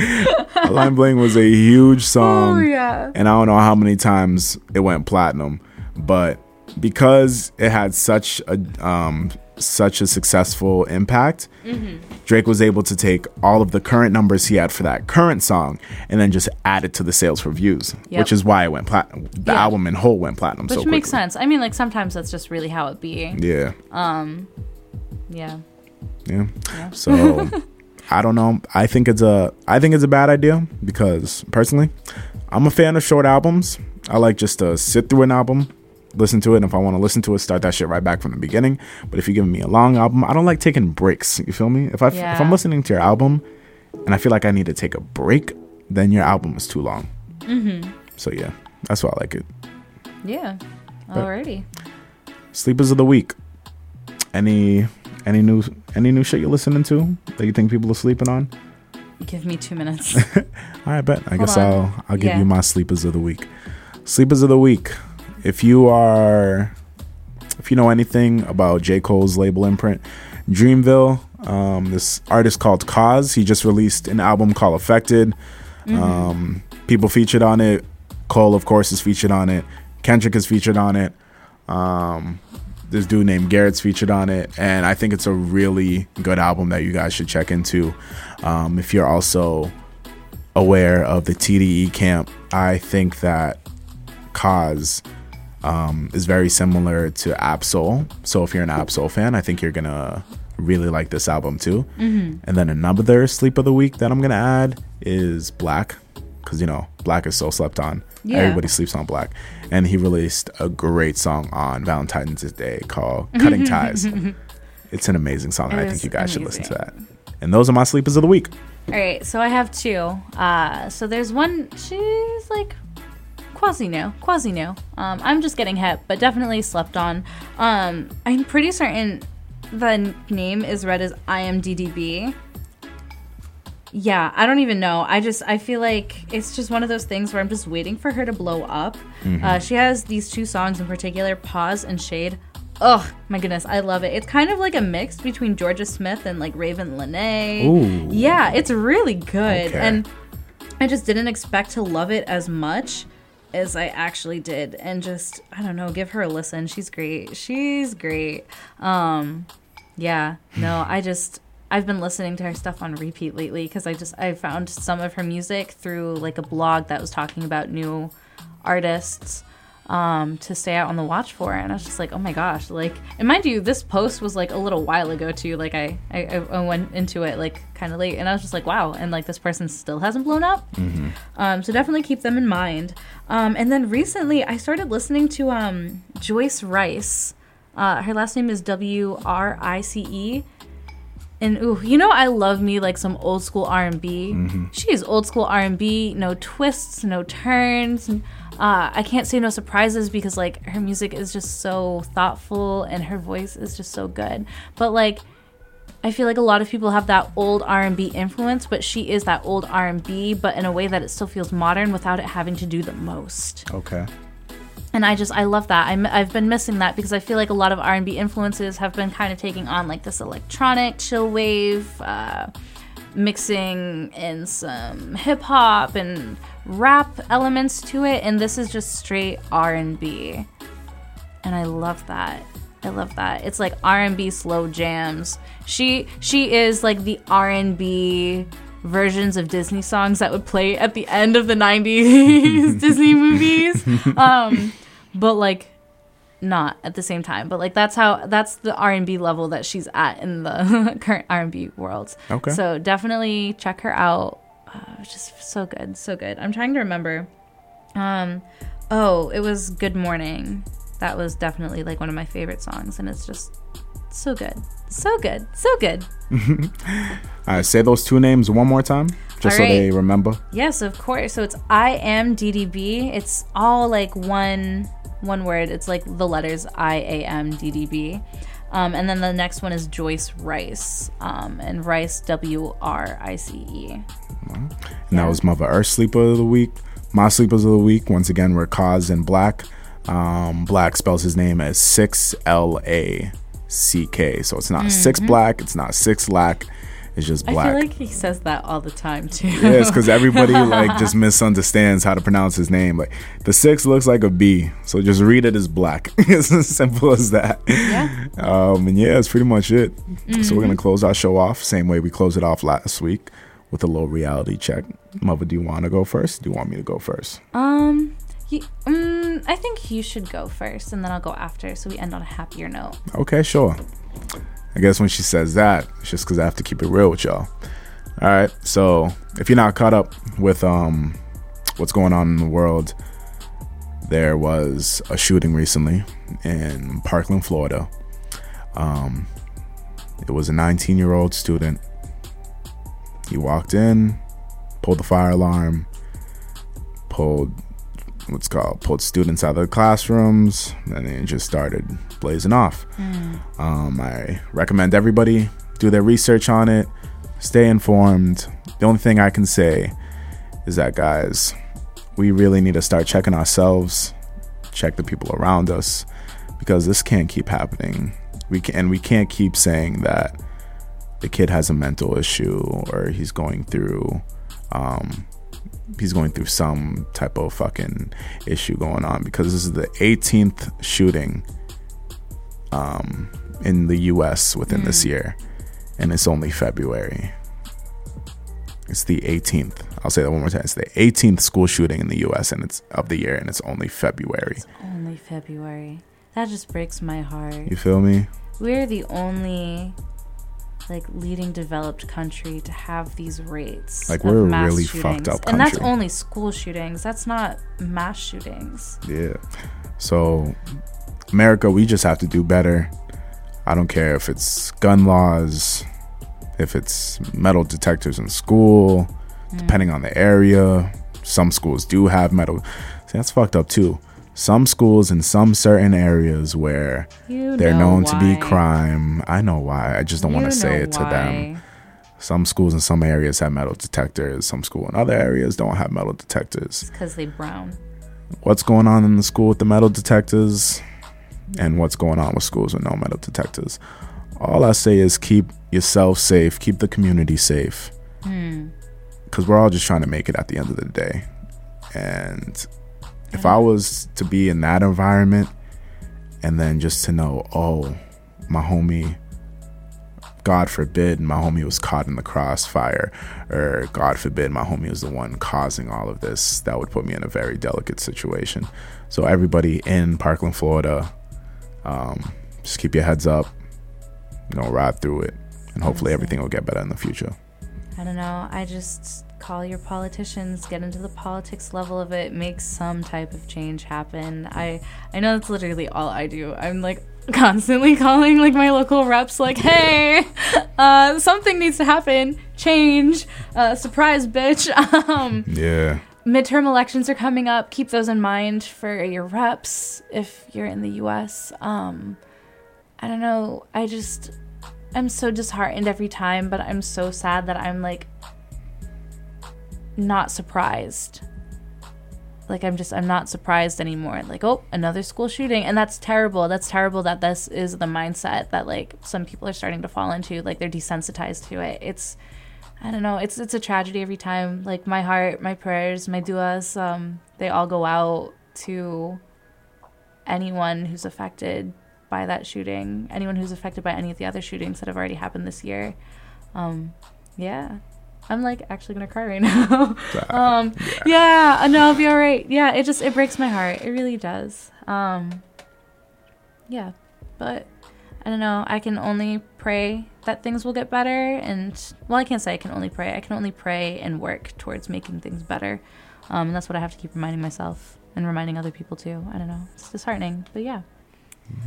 Hotline Bling was a huge song. oh yeah. and I don't know how many times it went platinum, but because it had such a um, such a successful impact, Mm-hmm. Drake was able to take all of the current numbers he had for that current song and then just add it to the sales for views, Yep. which is why it went platinum. The Yeah. album in whole went platinum Which so makes sense. I mean, like sometimes that's just really how it be. Yeah, Yeah. yeah. So I don't know. I think it's a I think it's a bad idea because personally, I'm a fan of short albums. I like just to sit through an album, listen to it, and if I want to listen to it, start that shit right back from the beginning. But if you're giving me a long album, I don't like taking breaks. You feel me? If I if I'm listening to your album and I feel like I need to take a break, then your album is too long. Mm-hmm. So yeah, that's why I like it. Yeah. Alrighty. Sleepers of the week. Any any new any new shit you're listening to that you think people are sleeping on? Give me two minutes. All right, bet. I guess on. I'll I'll give Yeah. you my sleepers of the week. Sleepers of the week. If you are, if you know anything about J Cole's label imprint, Dreamville, um, this artist called Cozz, he just released an album called Effected. Um, people featured on it. Cole, of course, is featured on it. Kendrick is featured on it. Um, this dude named Garren's featured on it, and I think it's a really good album that you guys should check into. Um, if you're also aware of the TDE camp, I think that Cozz um, is very similar to Ab-Soul. So if you're an Ab-Soul fan, I think you're gonna really like this album too. And then another sleep of the week that I'm gonna add is 6LACK, because you know 6LACK is so slept on. Yeah. Everybody sleeps on 6LACK, and he released a great song on Valentine's Day called "Cutting Ties." It's an amazing song, and I think you guys should listen to that. And those are my sleepers of the week. All right, so I have two. Uh, so there's one. She's like quasi new, quasi new. Um, I'm just getting hip, but definitely slept on. Um, I'm pretty certain the name is read as IAMDDB. Yeah, I don't even know. I just I feel like it's just one of those things where I'm just waiting for her to blow up. Uh, she has these two songs in particular, "Pause" and "Shade." Oh my goodness, I love it. It's kind of like a mix between Jorja Smith and like Ravyn Lenae. Ooh. Yeah, it's really good. Okay. And I just didn't expect to love it as much as I actually did. And just, I don't know, give her a listen. She's great. She's great. Um, yeah, no, I just, I've been listening to her stuff on repeat lately because I just, I found some of her music through like a blog that was talking about new artists um, to stay out on the watch for. And I was just like, oh my gosh, like, and mind you, this post was like a little while ago too. Like I, I, I went into it like kind of late, and I was just like, wow, and like this person still hasn't blown up. Um, so definitely keep them in mind. Um, and then recently, I started listening to um, Joyce Wrice. Uh, her last name is W R I C E. And ooh, you know I love me like some old school R and B. She is old school R and B, no twists, no turns. and, Uh, I can't say no surprises because like her music is just so thoughtful and her voice is just so good. But like, I feel like a lot of people have that old R and B influence, but she is that old R and B, but in a way that it still feels modern without it having to do the most Okay. and I just I love that. I'm, I've been missing that because I feel like a lot of R and B influences have been kind of taking on like this electronic chill wave, uh, mixing in some hip hop and rap elements to it, and this is just straight R and B, and I love that. I love that. It's like R&B slow jams. She she is like the R&B versions of Disney songs that would play at the end of the 90s Disney movies. Um but like not at the same time but like that's how that's the r&b level that she's at in the current r&b world Okay. so definitely check her out uh, just so good so good i'm trying to remember um oh it was good morning that was definitely like one of my favorite songs and it's just so good so good so good All right, say those two names one more time, just so they remember. Yes, of course. So it's I am DDB. It's all like one one word. It's like the letters I A M D D B. Um, and then the next one is Joyce Wrice, um, and Wrice W R I C E. And that was Muva Earth Sleeper of the Week. My Sleepers of the Week, once again, were Cozz and 6LACK. Um, 6LACK spells his name as 6 L A C K. So it's not 6 Black, it's not 6 Lack, it's just Mm-hmm. I feel like he says that all the time too. It's because everybody like just misunderstands how to pronounce his name. Like the six looks like a B, so just read it as black. it's as simple as that. Yeah. Um, and yeah, that's pretty much it. So we're gonna close our show off same way we closed it off last week with a little reality check. Muva, do you want to go first? Do you want me to go first? um, you, um, I think you should go first, and then I'll go after, so we end on a happier note. Okay, sure. I guess when she says that, it's just because I have to keep it real with y'all. All right. So if you're not caught up with um what's going on in the world, there was a shooting recently in Parkland, Florida. Um, it was a 19 year old student. He walked in, pulled the fire alarm, pulled what's called pulled students out of the classrooms, and it just started blazing off. Um, I recommend everybody do their research on it, stay informed. The only thing I can say is that, guys, we really need to start checking ourselves, check the people around us, because this can't keep happening. We can, and we can't keep saying that the kid has a mental issue or he's going through, um, he's going through some type of fucking issue going on because this is the 18th shooting um, in the U.S. within this year, and it's only February. It's the 18th. I'll say that one more time. It's the 18th school shooting in the U.S. and it's of the year, and it's only February. Only February. That just breaks my heart. You feel me? We're the only like leading developed country to have these rates. Like, of we're really shootings. fucked up And that's only school shootings. That's not mass shootings. Yeah. So, America, we just have to do better. I don't care if it's gun laws, if it's metal detectors in school, mm. depending on the area. Some schools do have metal. See, that's fucked up too. Some schools in some certain areas where You they're know known to be crime. I know why. I just don't want to say it to them. Some schools in some areas have metal detectors. Some school in other areas don't have metal detectors. Because they brown. what's going on in the school with the metal detectors and what's going on with schools with no metal detectors. All I say is keep yourself safe, keep the community safe. Hmm. Because we're all just trying to make it at the end of the day. And if I was to be in that environment and then just to know, oh, my homie, God forbid, my homie was caught in the crossfire, or God forbid, my homie was the one causing all of this, that would put me in a very delicate situation. So, everybody in Parkland, Florida, um, just keep your heads up, you know, ride through it, and hopefully everything will get better in the future. I don't know. I just call your politicians, get into the politics level of it, make some type of change happen. I I know that's literally all I do. I'm like constantly calling like my local reps like, "Hey, uh something needs to happen. Change. Uh surprise bitch." Um Yeah. midterm elections are coming up. Keep those in mind for your reps if you're in the US. Um I don't know. I just I'm so disheartened every time, but I'm so sad that I'm like not surprised. Like I'm just I'm not surprised anymore. Like, oh, another school shooting. And that's terrible. That's terrible that this is the mindset that like some people are starting to fall into. Like they're desensitized to it. It's I don't know. It's it's a tragedy every time. Like my heart, my prayers, my duas, um, they all go out to anyone who's affected by that shooting, anyone who's affected by any of the other shootings that have already happened this year. Um, yeah. I'm like actually gonna cry right now. um, yeah. yeah, no, I'll be all right. Yeah, it just it breaks my heart. It really does. Um, yeah, but I don't know. I can only pray that things will get better, and well, I can't say I can only pray. I can only pray and work towards making things better. Um, and that's what I have to keep reminding myself and reminding other people too. I don't know. It's disheartening, but yeah.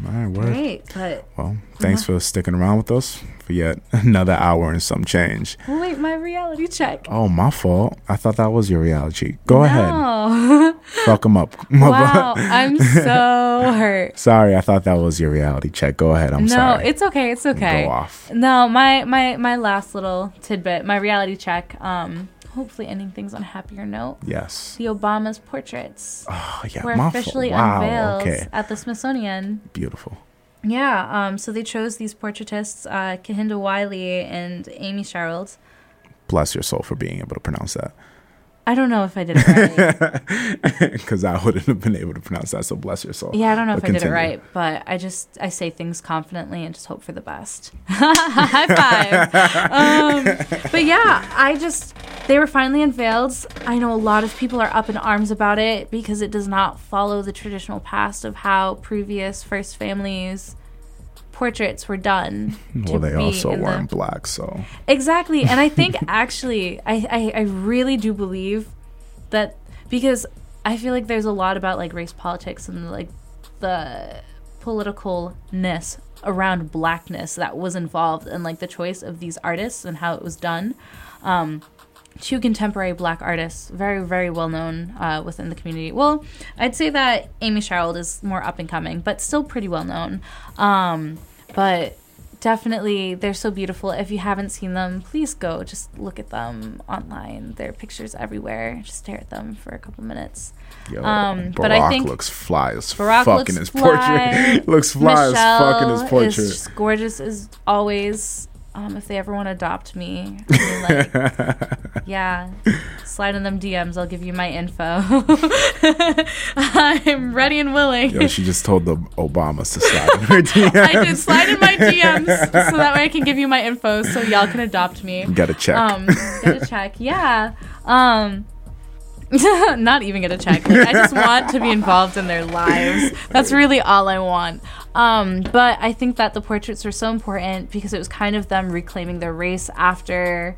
All right, word. Great, but Well, thanks for sticking around with us for yet another hour and some change. wait, my reality check. Oh, my fault. I thought that was your reality. Go ahead. Fuck him up. wow, I'm so hurt. sorry, I thought that was your reality check. Go ahead. I'm no, sorry. No, it's okay. It's okay. Go off. No, my my my last little tidbit, my reality check. Um, hopefully ending things on a happier note. Yes. The Obama's portraits Oh, yeah. were officially Wow. unveiled Okay. at the Smithsonian. Beautiful. Yeah, um, so they chose these portraitists, uh, Kehinde Wiley and Amy Sherald. Bless your soul for being able to pronounce that. I don't know if I did it right. Because I wouldn't have been able to pronounce that. So bless your soul. yeah, I don't know But if I did it right, but I just I say things confidently and just hope for the best. High five. um, but yeah, I just they were finally unveiled. I know a lot of people are up in arms about it because it does not follow the traditional past of how previous first families portraits were done. Well, they also in the- weren't black, so Exactly. And I think actually, I, I, I really do believe that because I feel like there's a lot about like race politics and like the politicalness around blackness that was involved in like the choice of these artists and how it was done. Um, two contemporary black artists, very, very well known uh, within the community. Well, I'd say that Amy Sherald is more up and coming, but still pretty well known. Um, but definitely, they're so beautiful. If you haven't seen them, please go. Just look at them online. There are pictures everywhere. Just stare at them for a couple minutes. yo, Um, Barack but I think looks fly as Barack fuck looks in his fly. portrait. looks fly as fuck in his Michelle portrait. Is just gorgeous as always. Um, if they ever want to adopt me, I mean, like, yeah, slide in them DMs. I'll give you my info. I'm ready and willing. Yo, she just told the Obamas to slide in her DMs. I did slide in my DMs so that way I can give you my info so y'all can adopt me. Got to check. Um, get a check. Yeah. Um, not even get a check. Like, I just want to be involved in their lives. That's really all I want. Um, but I think that the portraits were so important because it was kind of them reclaiming their race after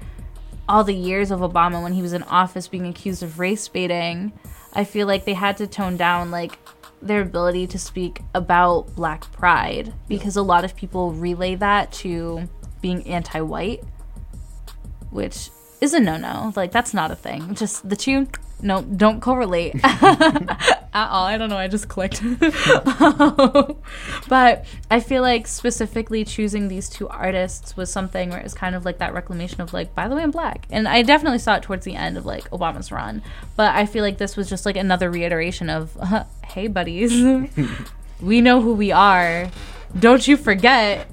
all the years of Obama when he was in office being accused of race baiting. I feel like they had to tone down like their ability to speak about black pride because a lot of people relay that to being anti-white which is a no-no. Like that's not a thing. Just the two, no, don't correlate at all. I don't know. I just clicked. but I feel like specifically choosing these two artists was something where it was kind of like that reclamation of like, by the way, I'm black, and I definitely saw it towards the end of like Obama's run. But I feel like this was just like another reiteration of, hey, buddies, we know who we are. Don't you forget.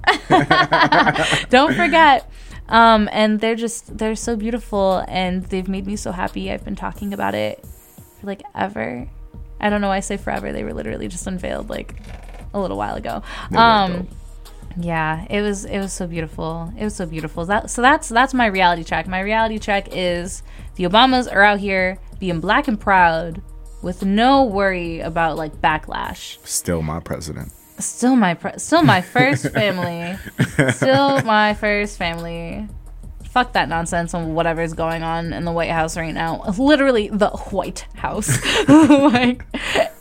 Don't forget. Um, and they're just they're so beautiful and they've made me so happy. I've been talking about it for like ever. I don't know why I say forever. They were literally just unveiled like a little while ago. Um yeah, it was it was so beautiful. It was so beautiful. That so that's that's my reality check. My reality check is the Obamas are out here being black and proud with no worry about like backlash Still my president. Still my pre- still my first family. Still my first family. Fuck that nonsense on whatever's going on in the white house right now. Literally the white house. Like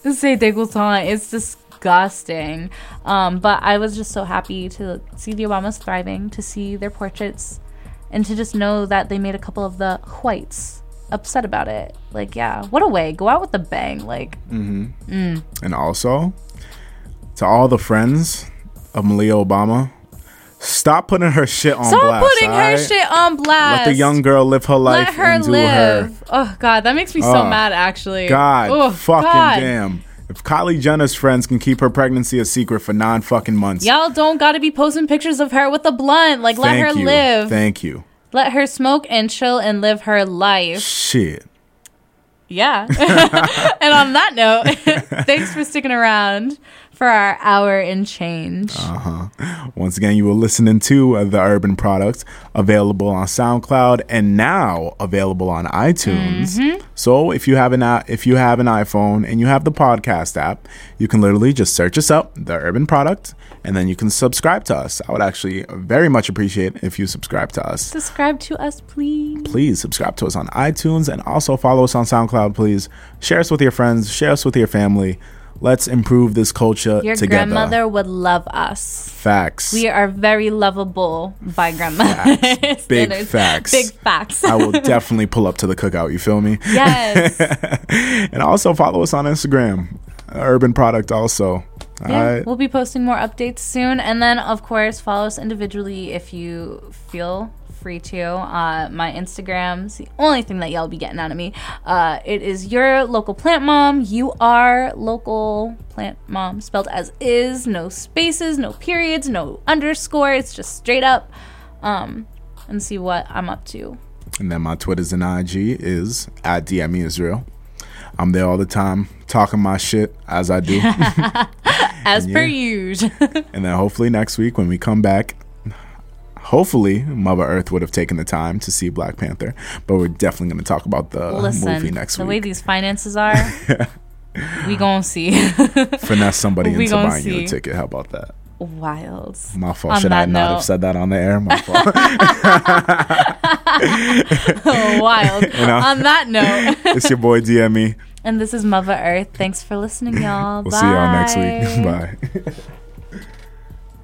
say degoutant it's disgusting. Um but i was just so happy to see the obamas thriving to see their portraits and to just know that they made a couple of the whites upset about it. Like yeah what a way. Go out with a bang. Like mm-hmm. mm. And also, to all the friends of Malia Obama, stop putting her shit on Stop blast. putting her shit on blast. Let the young girl live her life Let her and do her. live. Oh God, that makes me so mad. Actually, God, Oh, fucking God. damn. If Kylie Jenner's friends can keep her pregnancy a secret for nine fucking months, Y'all don't got to be posting pictures of her with a blunt. Like, let thank her you. live. Thank you. let her smoke and chill and live her life. Shit. Yeah. and on that note, thanks for sticking around for our hour and change. Uh huh. Once again, you were listening to the Urban Product, available on SoundCloud and now available on iTunes. So if you have an if you have an iPhone and you have the podcast app, you can literally just search us up, the Urban Product, and then you can subscribe to us. I would actually very much appreciate if you subscribe to us. Subscribe to us, please. Please subscribe to us on iTunes and also follow us on SoundCloud. Please share us with your friends, share us with your family. Let's improve this culture Your together. grandmother would love us. Facts. We are very lovable by grandma. Facts. Big facts. Big facts. I will definitely pull up to the cookout. You feel me? yes. And also follow us on Instagram, Urban Product. Also, Yeah, we'll be posting more updates soon. And then, of course, follow us individually if you feel free to. Uh, my Instagram's the only thing that y'all be getting out of me. Uh, it is your local plant mom. You are local plant mom, spelled as is, no spaces, no periods, no underscore. It's just straight up. Um, and see what I'm up to. and then my Twitter's and IG is at DME Israel. I'm there all the time talking my shit as I do. As per usual. and then hopefully next week when we come back, hopefully Muva Earth would have taken the time to see Black Panther. But we're definitely going to talk about the Listen, movie next week. the way these finances are, we gonna see. Finesse somebody into buying you a ticket. How about that? Wild. My fault. On Should I not note- have said that on the air? My fault. Wild. know? On that note, it's your boy DME. and this is Muva Earth. Thanks for listening, y'all. We'll see y'all next week. Bye. Bye.